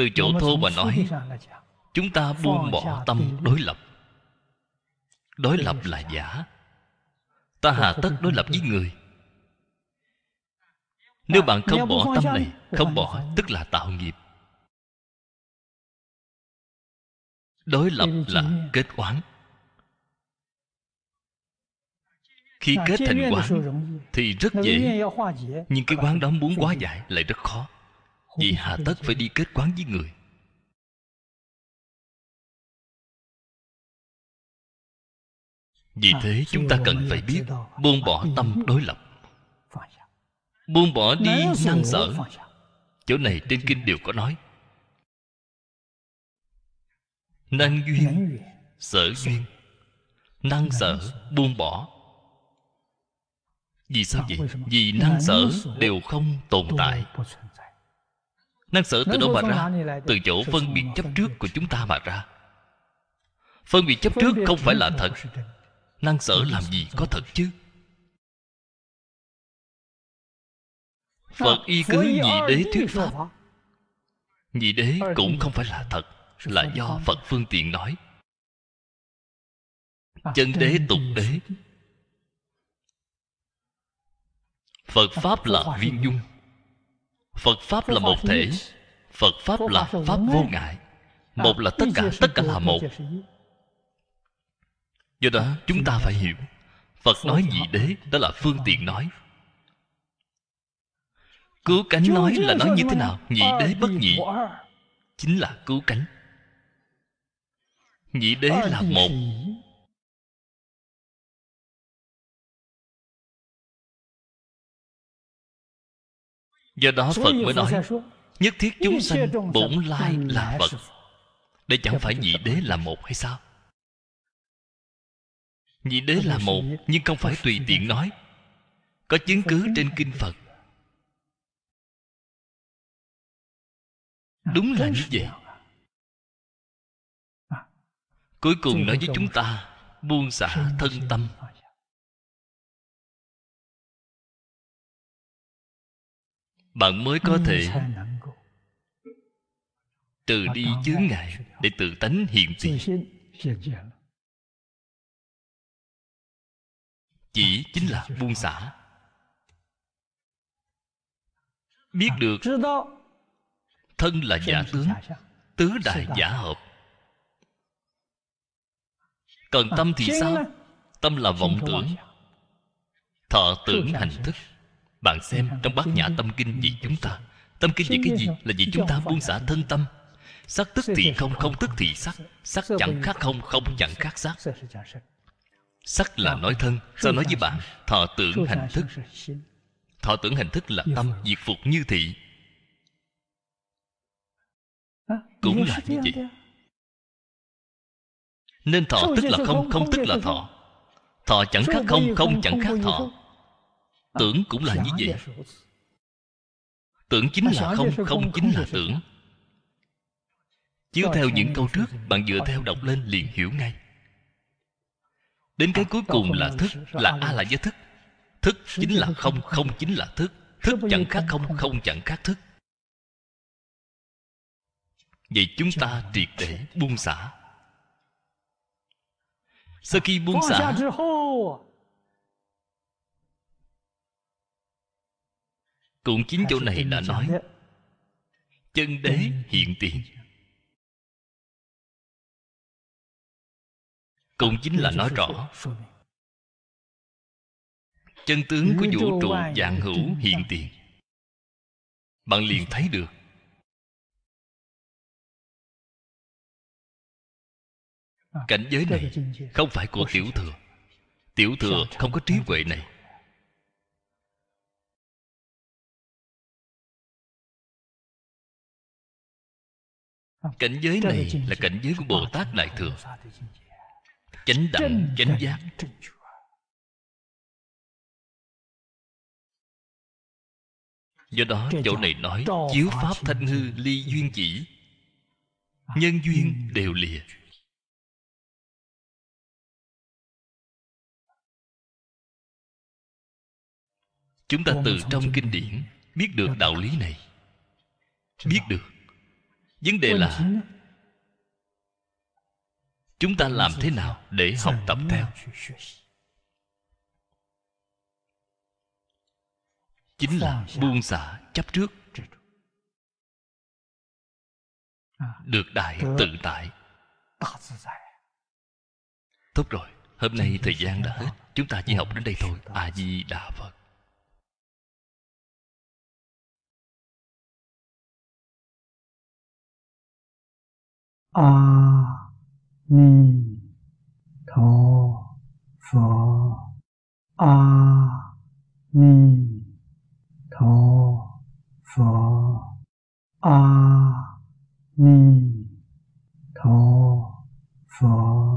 từ chỗ thô mà nói chúng ta buông bỏ tâm đối lập. Đối lập là giả. ta hà tất đối lập với người. Nếu bạn không bỏ tâm này không bỏ tức là tạo nghiệp. Đối lập là kết oán. Khi kết thành quán thì rất dễ nhưng cái quán đó muốn quá giải lại rất khó vì hà tất phải đi kết quán với người. Vì thế chúng ta cần phải biết buông bỏ tâm đối lập. Buông bỏ đi năng sở. chỗ này trên kinh đều có nói. Năng duyên sở duyên. Năng sở buông bỏ. Vì sao vậy? vì năng sở đều không tồn tại năng sở từ đâu mà ra. từ chỗ phân biệt chấp trước của chúng ta mà ra. Phân biệt chấp trước không phải là thật. năng sở làm gì có thật chứ? Phật y cứ nhị đế thuyết pháp. nhị đế cũng không phải là thật là do phật phương tiện nói. Chân đế tục đế. phật pháp là viên dung phật pháp là một thể. Phật pháp là pháp vô ngại. Một là tất cả tất cả là một. Do đó chúng ta phải hiểu phật nói nhị đế đó là phương tiện nói. Cứu cánh nói là nói như thế nào? Nhị đế bất nhị. chính là cứu cánh. Nhị đế là một do đó phật mới nói nhất thiết chúng sanh bổn lai là phật. đây chẳng phải nhị đế là một hay sao? Nhị đế là một nhưng không phải tùy tiện nói. Có chứng cứ trên kinh phật. đúng là như vậy. cuối cùng nói với chúng ta buông xả thân tâm bạn mới có thể từ đi chướng ngại để tự tánh hiện tiền. Chỉ chính là buông xả. Biết được thân là giả tướng, tứ đại giả hợp. Còn tâm thì sao? Tâm là vọng tưởng. Thọ tưởng hành thức bạn xem trong bát nhã tâm kinh gì chúng ta. Tâm kinh vì cái gì? là vì chúng ta buông xả thân tâm. Sắc tức thì không không tức thì sắc sắc chẳng khác không không chẳng khác sắc sắc là nói thân sao nói với bạn? thọ tưởng hành thức. thọ tưởng hành thức là tâm diệt phục như thị. Cũng là như vậy nên thọ tức là không không tức là thọ. thọ chẳng khác không không chẳng khác thọ À, tưởng cũng là như vậy. Tưởng chính là không không chính là tưởng. Chiếu theo những câu trước, bạn dựa theo đọc lên liền hiểu ngay. Đến cái cuối cùng là thức, là a là giới thức. Thức chính là không không chính là thức. Thức chẳng khác không không chẳng khác thức. Vậy chúng ta triệt để buông xả. Sau khi buông xả cũng chính chỗ này đã nói. Chân đế hiện tiền. Cũng chính là nói rõ. Chân tướng của vũ trụ dạng hữu hiện tiền. Bạn liền thấy được. Cảnh giới này không phải của tiểu thừa. Tiểu thừa không có trí huệ này cảnh giới này là cảnh giới của bồ tát đại thừa. chánh đẳng chánh giác. Do đó chỗ này nói chiếu pháp thanh hư ly duyên chỉ. Nhân duyên đều lìa. chúng ta từ trong kinh điển biết được đạo lý này. Biết được vấn đề là chúng ta làm thế nào để học tập theo? Chính là buông xả chấp trước. Được đại tự tại. Tốt rồi. Hôm nay thời gian đã hết. chúng ta chỉ học đến đây thôi. a di đà phật 阿弥陀佛阿弥陀佛阿弥陀佛。